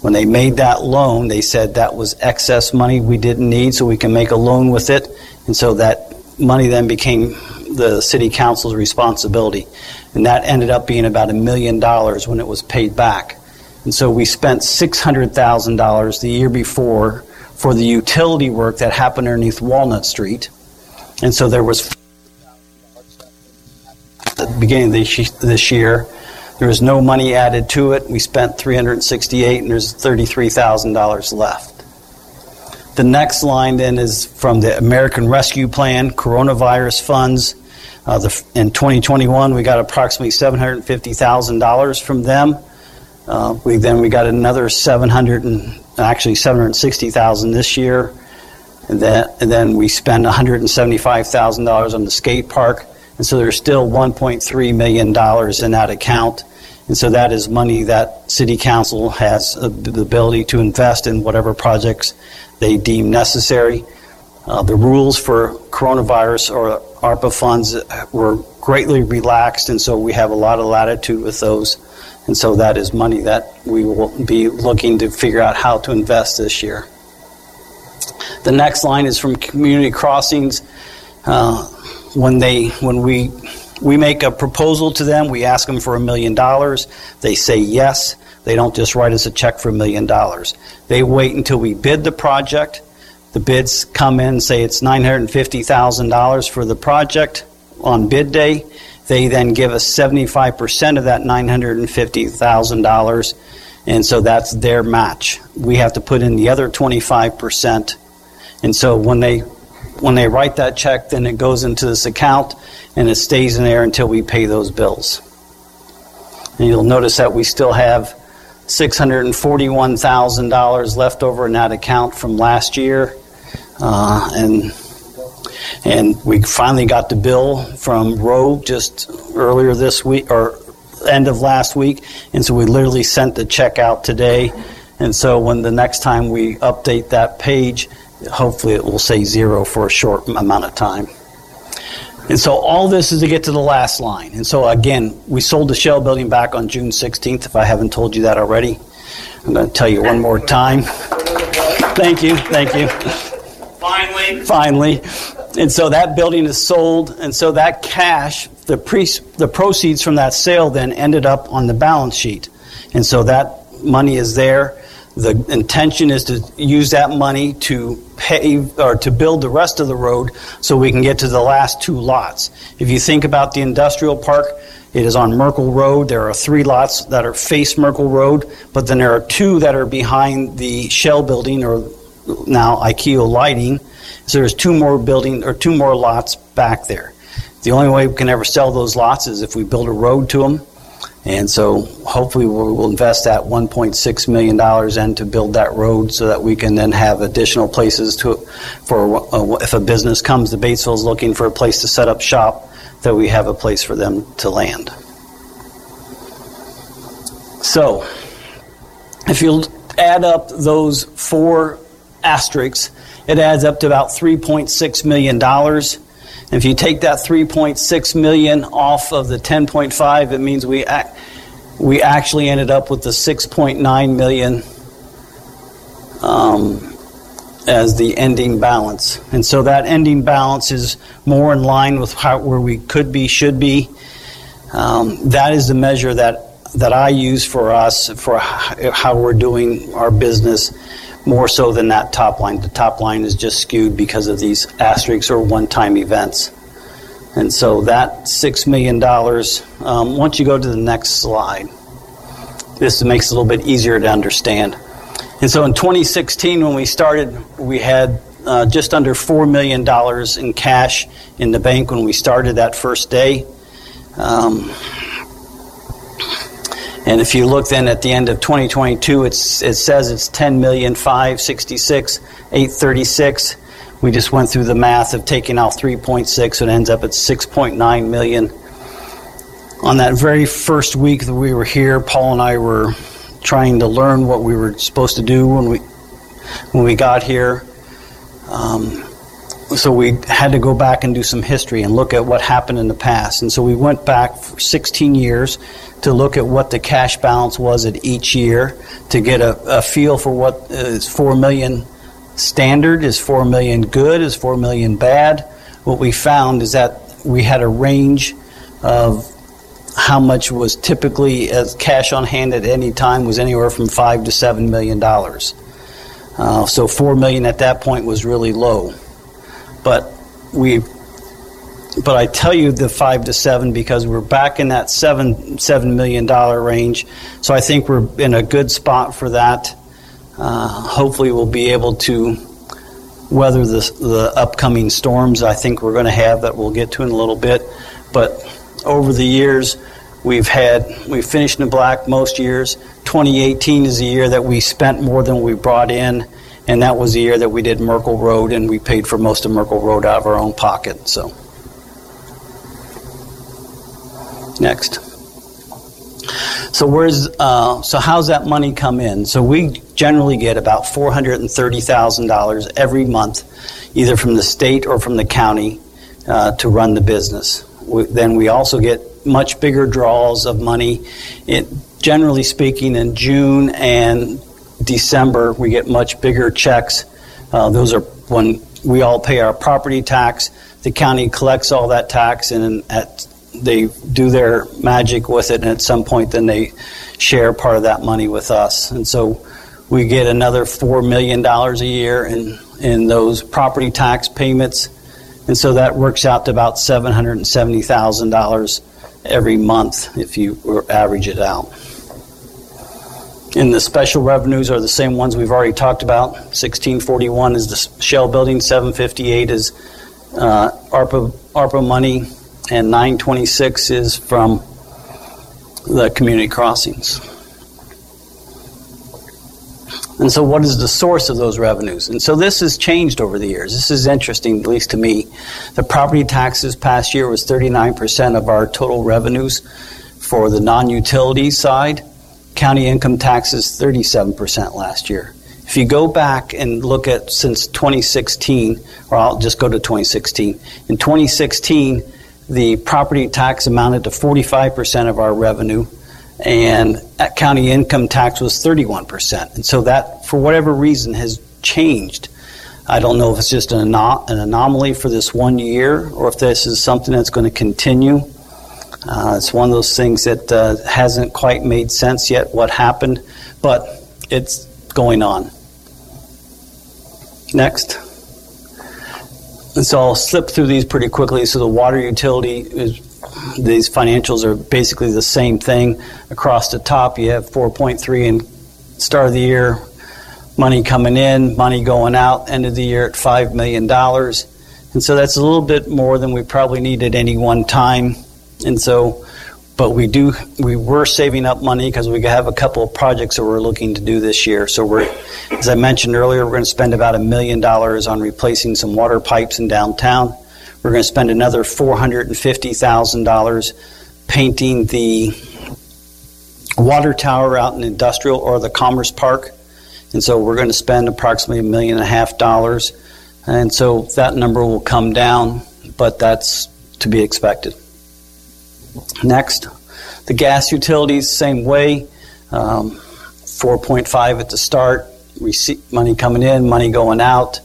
When they made that loan, they said that was excess money we didn't need, so we can make a loan with it, and so that money then became the city council's responsibility, and that ended up being about a million dollars when it was paid back. And so we spent six hundred thousand dollars the year before for the utility work that happened underneath Walnut Street. And so there was at the beginning of this year, there was no money added to it. We spent 368 and there's $33,000 left. The next line then is from the American Rescue Plan, coronavirus funds. Uh, the, in 2021, we got approximately $750,000 from them. Uh, we then we got another 700 and actually 760,000 this year, and then and then we spend 175,000 dollars on the skate park, and so there's still 1.3 million dollars in that account, and so that is money that City Council has the ability to invest in whatever projects they deem necessary. Uh, the rules for coronavirus or ARPA funds were greatly relaxed, and so we have a lot of latitude with those. And so that is money that we will be looking to figure out how to invest this year. The next line is from Community Crossings. Uh, when they when we we make a proposal to them, we ask them for a million dollars. They say yes. They don't just write us a check for a million dollars. They wait until we bid the project. The bids come in, say it's $950,000 for the project on bid day. They then give us 75% of that $950,000, and so that's their match. We have to put in the other 25%. And so when they when they write that check, then it goes into this account and it stays in there until we pay those bills. And you'll notice that we still have $641,000 left over in that account from last year. Uh, and and we finally got the bill from Rogue just earlier this week or end of last week. And so we literally sent the check out today. And so when the next time we update that page, hopefully it will say zero for a short amount of time. And so all this is to get to the last line. And so again, we sold the Shell building back on June 16th, if I haven't told you that already. I'm going to tell you one more time. Thank you, thank you. Finally. Finally. And so that building is sold, and so that cash, the, pre- the proceeds from that sale then ended up on the balance sheet. And so that money is there. The intention is to use that money to pay or to build the rest of the road so we can get to the last two lots. If you think about the industrial park, it is on Merkle Road. There are three lots that are face Merkle Road, but then there are two that are behind the Shell building or now Ikio lighting so there's two more building or two more lots back there. The only way we can ever sell those lots is if we build a road to them. And so hopefully we'll invest that $1.6 million in to build that road so that we can then have additional places to, for uh, if a business comes to Batesville is looking for a place to set up shop, that we have a place for them to land. So if you add up those four asterisks, it adds up to about $3.6 million. If you take that 3.6 million off of the 10.5, it means we ac- we actually ended up with the 6.9 million um, as the ending balance. And so that ending balance is more in line with how, where we could be, should be. Um, that is the measure that that I use for us for how we're doing our business more so than that top line. The top line is just skewed because of these asterisks or one time events. And so that $6 million, um, once you go to the next slide, this makes it a little bit easier to understand. And so in 2016, when we started, we had uh, just under $4 million in cash in the bank when we started that first day. Um, and if you look then at the end of 2022, it's, it says it's 10 million 566 836. We just went through the math of taking out 3.6, so it ends up at 6.9 million. On that very first week that we were here, Paul and I were trying to learn what we were supposed to do when we when we got here. Um, so we had to go back and do some history and look at what happened in the past. And so we went back for 16 years to look at what the cash balance was at each year to get a, a feel for what is 4 million standard, is 4 million good, is 4 million bad. What we found is that we had a range of how much was typically as cash on hand at any time was anywhere from five to seven million dollars. Uh, so four million at that point was really low. But we, but I tell you the five to seven because we're back in that seven seven million dollar range. So I think we're in a good spot for that. Uh, hopefully, we'll be able to weather the the upcoming storms. I think we're going to have that we'll get to in a little bit. But over the years, we've had we finished in the black most years. 2018 is the year that we spent more than we brought in and that was the year that we did Merkle Road, and we paid for most of Merkle Road out of our own pocket. So, next. So where's uh, so how's that money come in? So we generally get about four hundred and thirty thousand dollars every month, either from the state or from the county, uh, to run the business. We, then we also get much bigger draws of money. It, generally speaking, in June and December, we get much bigger checks. Uh, those are when we all pay our property tax. The county collects all that tax, and at, they do their magic with it. And at some point, then they share part of that money with us. And so we get another four million dollars a year in in those property tax payments, and so that works out to about seven hundred and seventy thousand dollars every month if you average it out. And the special revenues are the same ones we've already talked about. 1641 is the shell building, 758 is uh, ARPA, ARPA money, and 926 is from the community crossings. And so, what is the source of those revenues? And so, this has changed over the years. This is interesting, at least to me. The property taxes past year was 39% of our total revenues for the non utility side county income taxes 37% last year. If you go back and look at since 2016, or I'll just go to 2016, in 2016, the property tax amounted to 45% of our revenue, and county income tax was 31%. And so that, for whatever reason, has changed. I don't know if it's just an, an anomaly for this one year or if this is something that's going to continue. Uh, it's one of those things that uh, hasn't quite made sense yet what happened, but it's going on. Next. And so I'll slip through these pretty quickly. So the water utility is these financials are basically the same thing across the top. You have 4.3 in start of the year, money coming in, money going out, end of the year at $5 million. And so that's a little bit more than we probably need at any one time. And so, but we do, we were saving up money because we have a couple of projects that we're looking to do this year. So we're, as I mentioned earlier, we're going to spend about a million dollars on replacing some water pipes in downtown. We're going to spend another $450,000 painting the water tower out in industrial or the commerce park. And so we're going to spend approximately a million and a half dollars. And so that number will come down, but that's to be expected. Next, the gas utilities, same way, um, 4.5 at the start, receipt, money coming in, money going out.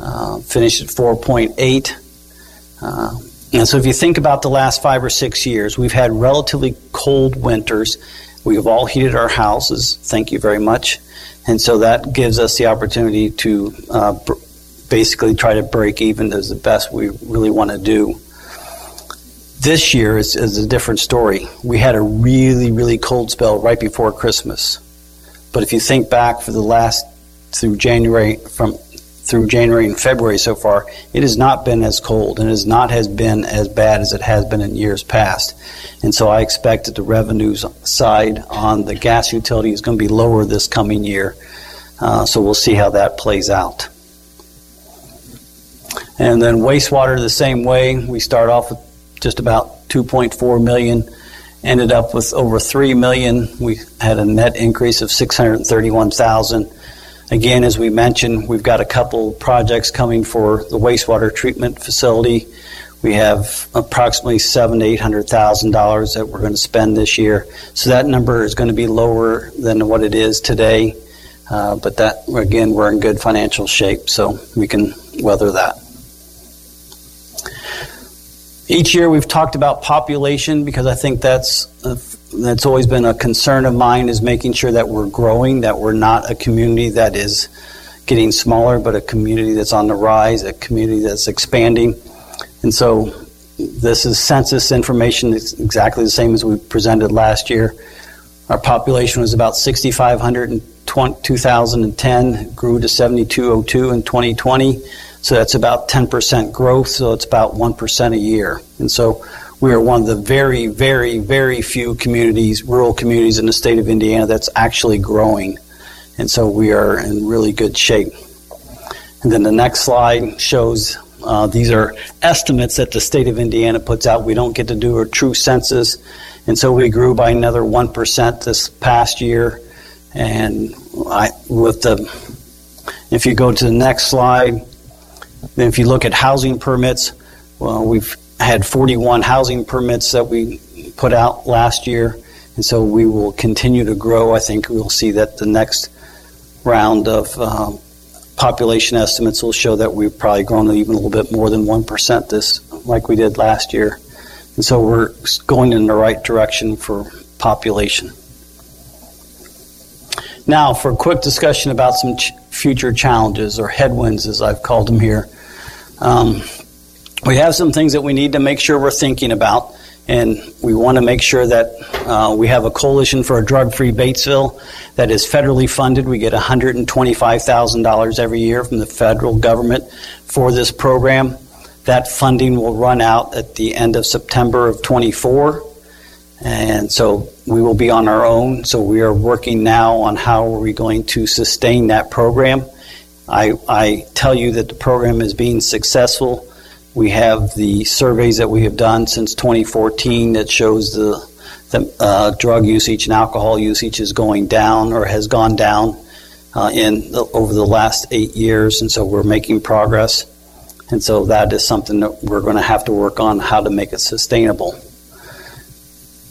Uh, finished at 4.8. Uh, and so if you think about the last five or six years, we've had relatively cold winters. We have all heated our houses. Thank you very much. And so that gives us the opportunity to uh, br- basically try to break even as the best we really want to do. This year is, is a different story. We had a really, really cold spell right before Christmas. But if you think back for the last through January from through January and February so far, it has not been as cold and has not has been as bad as it has been in years past. And so I expect that the revenues side on the gas utility is going to be lower this coming year. Uh, so we'll see how that plays out. And then wastewater the same way. We start off with just about 2.4 million, ended up with over 3 million. We had a net increase of 631,000. Again, as we mentioned, we've got a couple projects coming for the wastewater treatment facility. We have approximately seven to eight hundred thousand dollars that we're going to spend this year. So that number is going to be lower than what it is today. Uh, but that again, we're in good financial shape, so we can weather that. Each year, we've talked about population because I think that's uh, that's always been a concern of mine is making sure that we're growing, that we're not a community that is getting smaller, but a community that's on the rise, a community that's expanding. And so this is census information. It's exactly the same as we presented last year. Our population was about 6,500 in 2010, grew to 7,202 in 2020. So that's about 10% growth, so it's about 1% a year. And so we are one of the very, very, very few communities, rural communities in the state of Indiana that's actually growing. And so we are in really good shape. And then the next slide shows uh, these are estimates that the state of Indiana puts out. We don't get to do a true census. And so we grew by another 1% this past year. And I, with the, if you go to the next slide, if you look at housing permits, well, we've had 41 housing permits that we put out last year, and so we will continue to grow. I think we'll see that the next round of uh, population estimates will show that we've probably grown even a little bit more than 1% this, like we did last year. And so we're going in the right direction for population. Now, for a quick discussion about some ch- future challenges or headwinds, as I've called them here. Um, we have some things that we need to make sure we're thinking about, and we want to make sure that uh, we have a coalition for a drug free Batesville that is federally funded. We get $125,000 every year from the federal government for this program. That funding will run out at the end of September of 24. And so we will be on our own. So we are working now on how are we going to sustain that program. I, I tell you that the program is being successful. We have the surveys that we have done since 2014 that shows the, the uh, drug usage and alcohol usage is going down or has gone down uh, in the, over the last eight years, and so we're making progress. And so that is something that we're going to have to work on how to make it sustainable.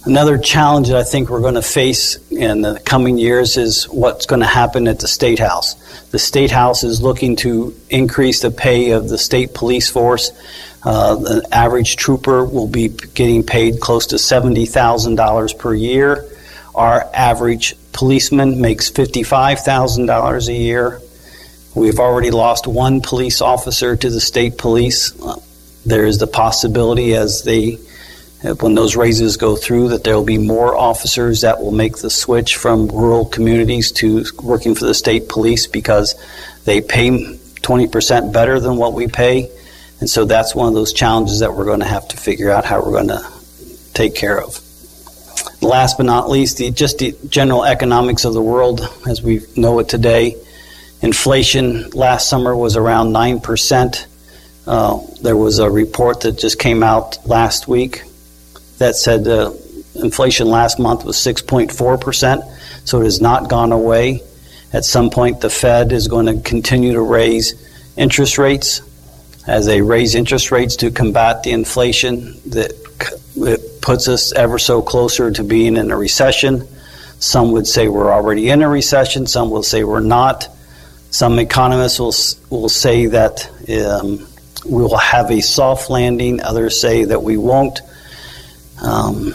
Another challenge that I think we're going to face in the coming years is what's going to happen at the State House. The State House is looking to increase the pay of the state police force. Uh, the average trooper will be getting paid close to $70,000 per year. Our average policeman makes $55,000 a year. We've already lost one police officer to the state police. There is the possibility as they when those raises go through, that there will be more officers that will make the switch from rural communities to working for the state police because they pay 20% better than what we pay. And so that's one of those challenges that we're going to have to figure out how we're going to take care of. Last but not least, the, just the general economics of the world as we know it today. Inflation last summer was around 9%. Uh, there was a report that just came out last week that said uh, inflation last month was 6.4%, so it has not gone away. At some point, the Fed is going to continue to raise interest rates. As they raise interest rates to combat the inflation, that it puts us ever so closer to being in a recession. Some would say we're already in a recession, some will say we're not. Some economists will, will say that um, we will have a soft landing, others say that we won't. Um,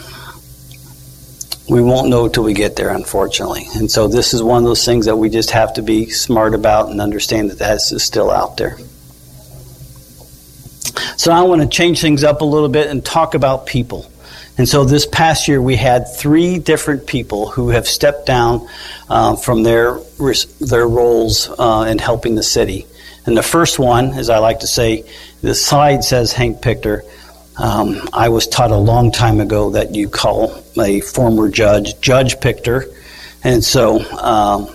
we won't know till we get there, unfortunately. And so this is one of those things that we just have to be smart about and understand that that is still out there. So I want to change things up a little bit and talk about people. And so this past year, we had three different people who have stepped down uh, from their their roles uh, in helping the city. And the first one, as I like to say, the slide says Hank Pichter. Um, I was taught a long time ago that you call a former judge Judge Pictor. And so, um,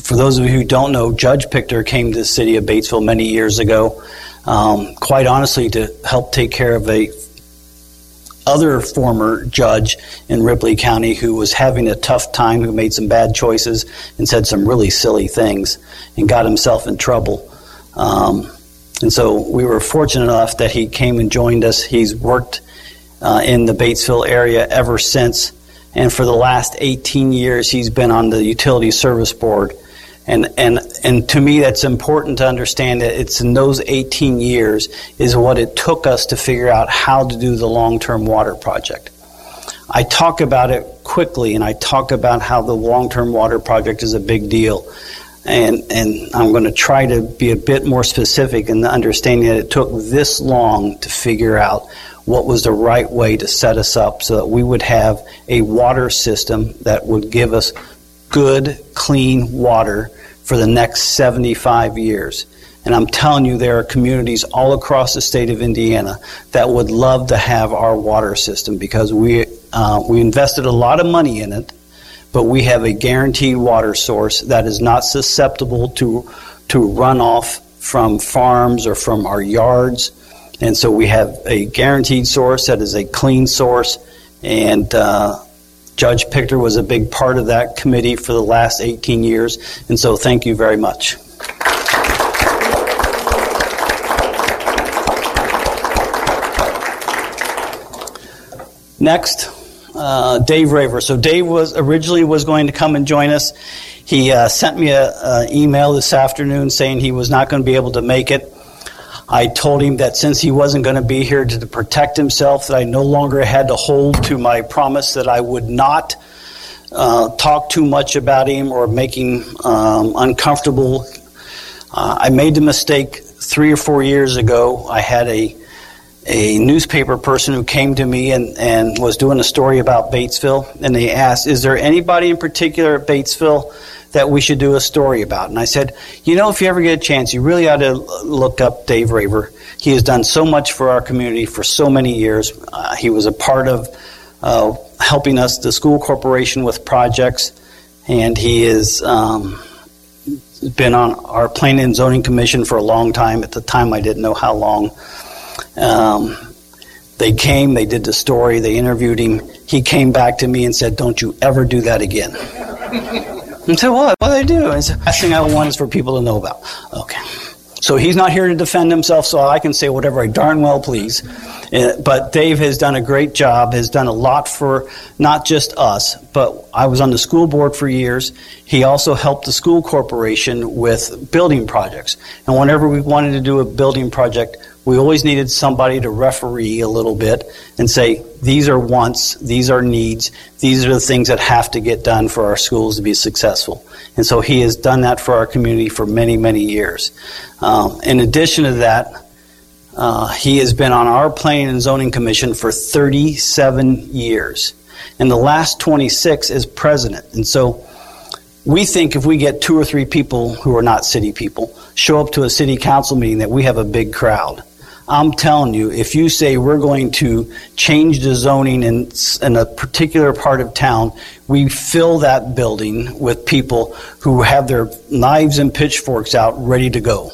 for those of you who don't know, Judge Pictor came to the city of Batesville many years ago, um, quite honestly, to help take care of a other former judge in Ripley County who was having a tough time, who made some bad choices and said some really silly things and got himself in trouble. Um, and so we were fortunate enough that he came and joined us. He's worked uh, in the Batesville area ever since. And for the last 18 years, he's been on the Utility Service Board. And, and, and to me, that's important to understand that it's in those 18 years is what it took us to figure out how to do the long term water project. I talk about it quickly and I talk about how the long term water project is a big deal. And, and I'm going to try to be a bit more specific in the understanding that it took this long to figure out what was the right way to set us up so that we would have a water system that would give us good, clean water for the next 75 years. And I'm telling you, there are communities all across the state of Indiana that would love to have our water system because we, uh, we invested a lot of money in it, but we have a guaranteed water source that is not susceptible to, to runoff from farms or from our yards. And so we have a guaranteed source that is a clean source. And uh, Judge Pichter was a big part of that committee for the last 18 years, and so thank you very much. Next, uh, Dave Raver. So Dave was originally was going to come and join us. He uh, sent me an email this afternoon saying he was not going to be able to make it. I told him that since he wasn't going to be here to protect himself, that I no longer had to hold to my promise that I would not uh, talk too much about him or make him um, uncomfortable. Uh, I made the mistake three or four years ago. I had a a newspaper person who came to me and, and was doing a story about Batesville, and they asked, Is there anybody in particular at Batesville that we should do a story about. And I said, you know, if you ever get a chance, you really ought to look up Dave Raver. He has done so much for our community for so many years. Uh, he was a part of uh, helping us, the school corporation, with projects, and he has um, been on our planning and zoning commission for a long time. At the time, I didn't know how long. Um, they came, they did the story, they interviewed him. He came back to me and said, Don't you ever do that again. [laughs] And so what? What do they do? And the last thing I want is for people to know about. Okay. So he's not here to defend himself, so I can say whatever I darn well please. Uh, but Dave has done a great job, has done a lot for not just us, but I was on the school board for years. He also helped the school corporation with building projects. And whenever we wanted to do a building project, we always needed somebody to referee a little bit and say, these are wants, these are needs, these are the things that have to get done for our schools to be successful. And so he has done that for our community for many, many years. Um, in addition to that, uh, he has been on our planning and zoning commission for 37 years. And the last 26 as president. And so we think if we get two or three people who are not city people show up to a city council meeting that we have a big crowd. I'm telling you, if you say we're going to change the zoning in, in a particular part of town, we fill that building with people who have their knives and pitchforks out ready to go.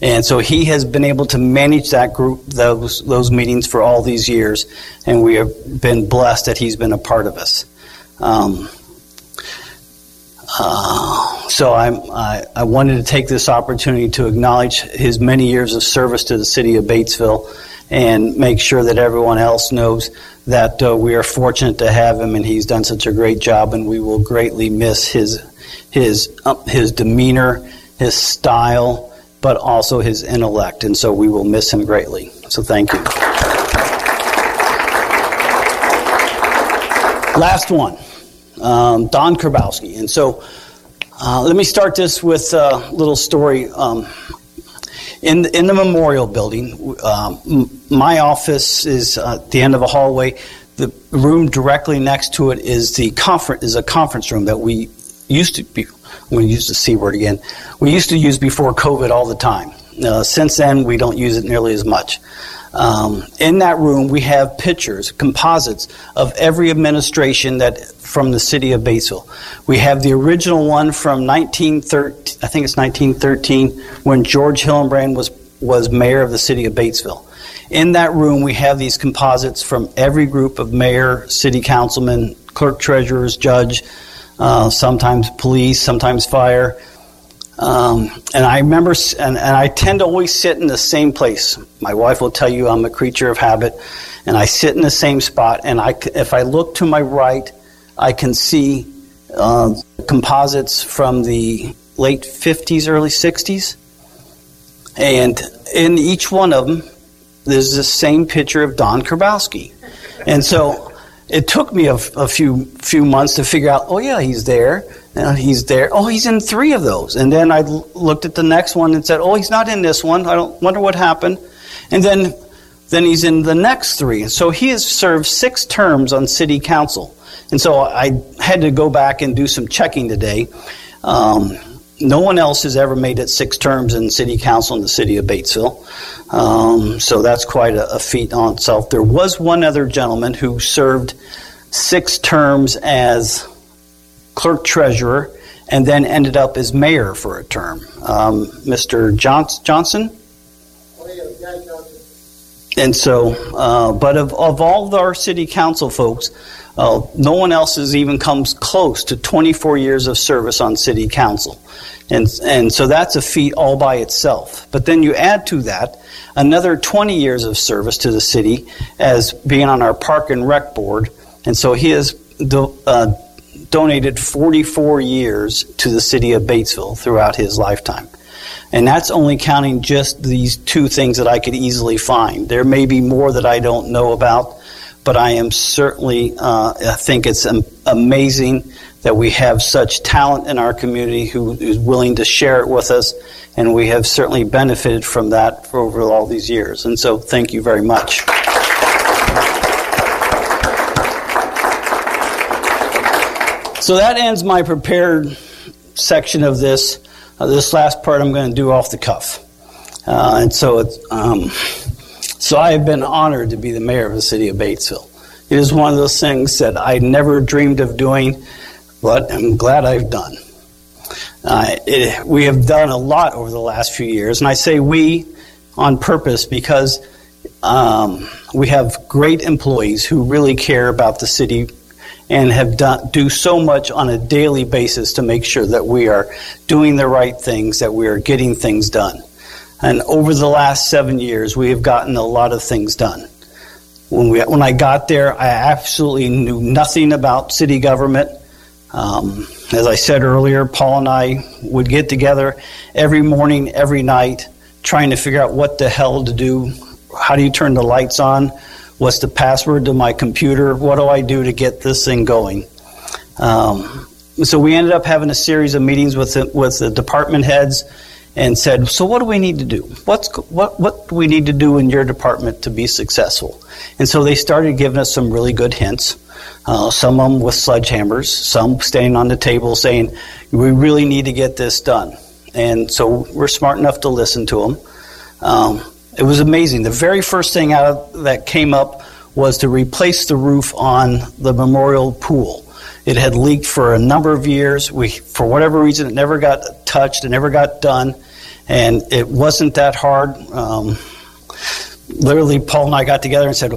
And so he has been able to manage that group, those, those meetings for all these years, and we have been blessed that he's been a part of us. Um, so I, I wanted to take this opportunity to acknowledge his many years of service to the city of Batesville and make sure that everyone else knows that uh, we are fortunate to have him and he's done such a great job and we will greatly miss his his uh, his demeanor his style, but also his intellect. And so we will miss him greatly. So thank you. Last one, um, Don Karbowski. And so uh, let me start this with a little story. Um, in, the, in the memorial building, um, my office is at the end of a hallway. The room directly next to it is the conference is a conference room that we used to be. Going to use the c word again. We used to use before COVID all the time. Uh, since then, we don't use it nearly as much. Um, in that room, we have pictures, composites of every administration that from the city of Batesville. We have the original one from 1913, I think it's 1913, when George Hillenbrand was was mayor of the city of Batesville. In that room, we have these composites from every group of mayor, city councilmen, clerk, treasurers, judge, uh, sometimes police, sometimes fire. Um, and I remember, and, and I tend to always sit in the same place. My wife will tell you I'm a creature of habit, and I sit in the same spot. And I, if I look to my right, I can see uh, composites from the late 50s, early 60s. And in each one of them, there's the same picture of Don Karbowski. And so it took me a, a, few few months to figure out, oh, yeah, he's there. And he's there. Oh, he's in three of those. And then I looked at the next one and said, oh, he's not in this one. I don't wonder what happened. And then, then he's in the next three. So he has served six terms on city council. And so I had to go back and do some checking today. Um, no one else has ever made it six terms in city council in the city of Batesville. Um, so that's quite a, a, feat on itself. There was one other gentleman who served six terms as clerk treasurer and then ended up as mayor for a term. Um, Mr. Johnson? And so, uh, but of, of all of our city council folks, uh, no one else has even comes close to 24 years of service on city council. And, and so that's a feat all by itself. But then you add to that another 20 years of service to the city as being on our park and rec board. And so he has do, uh, donated 44 years to the city of Batesville throughout his lifetime. And that's only counting just these two things that I could easily find. There may be more that I don't know about, but I am certainly, uh, I think it's amazing that we have such talent in our community who is willing to share it with us, and we have certainly benefited from that for over all these years. And so, thank you very much. So that ends my prepared section of this. Uh, this last part I'm going to do off the cuff. Uh, and so, it's, um, so I have been honored to be the mayor of the city of Batesville. It is one of those things that I never dreamed of doing but I'm glad I've done. Uh, it, we have done a lot over the last few years, and I say we on purpose because um, we have great employees who really care about the city and have done do so much on a daily basis to make sure that we are doing the right things, that we are getting things done. And over the last seven years, we have gotten a lot of things done. When we when I got there, I absolutely knew nothing about city government. Um, as I said earlier, Paul and I would get together every morning, every night, trying to figure out what the hell to do. How do you turn the lights on? What's the password to my computer? What do I do to get this thing going? Um, so we ended up having a series of meetings with the, with the department heads and said, "So what do we need to do? What's what what do we need to do in your department to be successful?" And so they started giving us some really good hints. Uh, some of them with sledgehammers, some staying on the table saying, "We really need to get this done." And so we're smart enough to listen to them. Um, it was amazing. The very first thing out that came up was to replace the roof on the memorial pool. It had leaked for a number of years. We, for whatever reason, it never got touched. It never got done, and it wasn't that hard. Um, literally, Paul and I got together and said,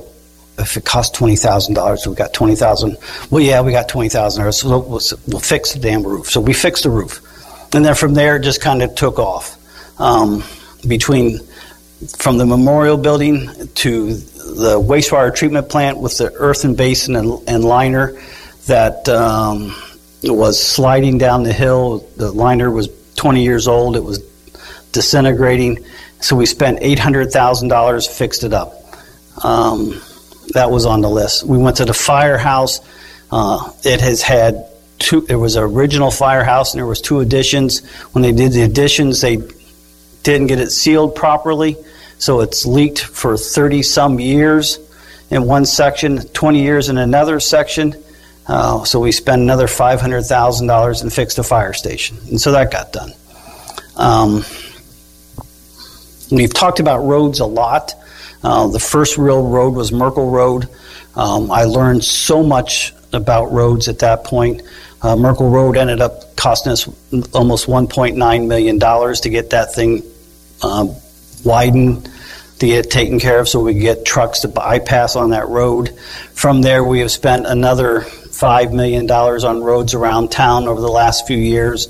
if it costs twenty thousand dollars, we got twenty thousand. Well, yeah, we got twenty thousand dollars. So we'll, we'll, fix the damn roof. So we fixed the roof, and then from there, it just kind of took off. Um, between from the memorial building to the wastewater treatment plant with the earthen basin and, and liner that um, was sliding down the hill. The liner was 20 years old. It was disintegrating. So we spent $800,000, fixed it up. Um, that was on the list. We went to the firehouse. Uh, it has had two. There was an original firehouse, and there was two additions. When they did the additions, they didn't get it sealed properly, so it's leaked for 30 some years in one section, 20 years in another section. Uh, so we spent another $500,000 and fixed a fire station. And so that got done. Um, we've talked about roads a lot. Uh, the first real road was Merkel Road. Um, I learned so much about roads at that point. Uh, Merkel Road ended up costing us almost $1.9 million to get that thing uh, widened to get taken care of so we get trucks to bypass on that road. From there, we have spent another $5 million on roads around town over the last few years.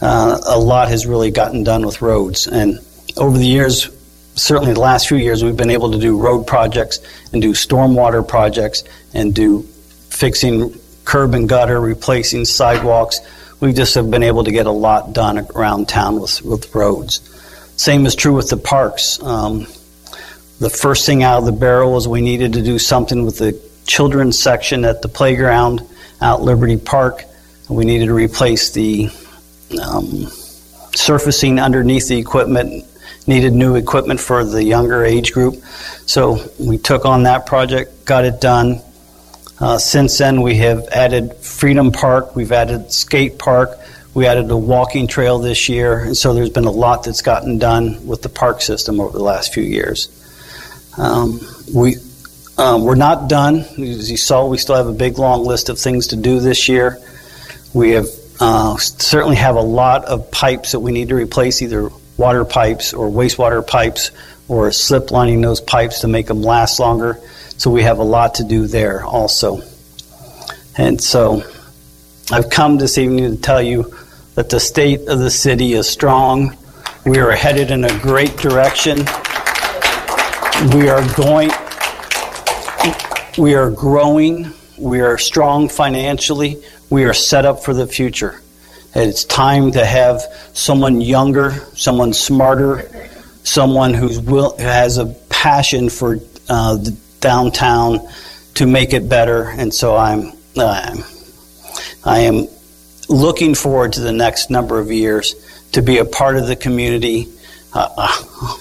Uh, a lot has really gotten done with roads. And over the years, certainly the last few years, we've been able to do road projects and do stormwater projects and do fixing curb and gutter, replacing sidewalks. We just have been able to get a lot done around town with, with roads. Same is true with the parks. Um, the first thing out of the barrel was we needed to do something with the children's section at the playground out Liberty Park. We needed to replace the um, surfacing underneath the equipment, needed new equipment for the younger age group. So we took on that project, got it done. Uh, since then, we have added Freedom Park, we've added Skate Park, we added a walking trail this year, and so there's been a lot that's gotten done with the park system over the last few years. Um, we um, we're not done. As you saw, we still have a big long list of things to do this year. We have uh, certainly have a lot of pipes that we need to replace, either water pipes or wastewater pipes, or slip lining those pipes to make them last longer. So we have a lot to do there also. And so I've come this evening to tell you that the state of the city is strong. We are headed in a great direction. We are going, we are growing, we are strong financially, we are set up for the future. And it's time to have someone younger, someone smarter, someone who's will, who has a passion for uh, downtown to make it better. And so I'm, uh, I am looking forward to the next number of years to be a part of the community. Uh, uh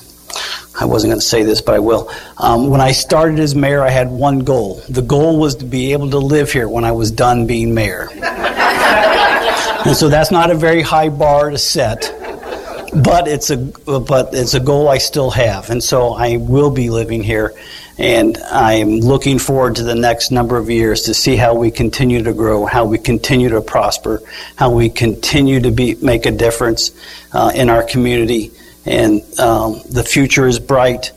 I wasn't going to say this, but I will. Um, when I started as mayor, I had one goal. The goal was to be able to live here when I was done being mayor. [laughs] and so that's not a very high bar to set, but it's a but it's a goal I still have, and so I will be living here, and I'm looking forward to the next number of years to see how we continue to grow, how we continue to prosper, how we continue to be make a difference uh, in our community and um, the future is bright.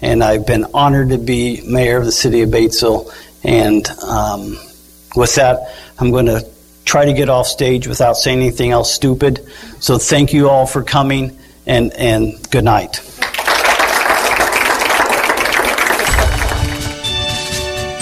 And I've been honored to be mayor of the city of Batesville. And um, with that, I'm going to try to get off stage without saying anything else stupid. So thank you all for coming, and, and good night.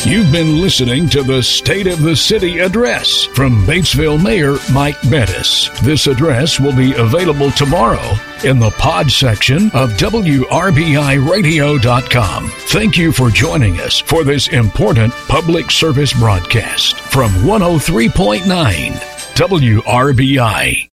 You've been listening to the State of the City address from Batesville Mayor Mike Bettice. This address will be available tomorrow in the pod section of WRBIRadio.com. Thank you for joining us for this important public service broadcast from 103.9 WRBI.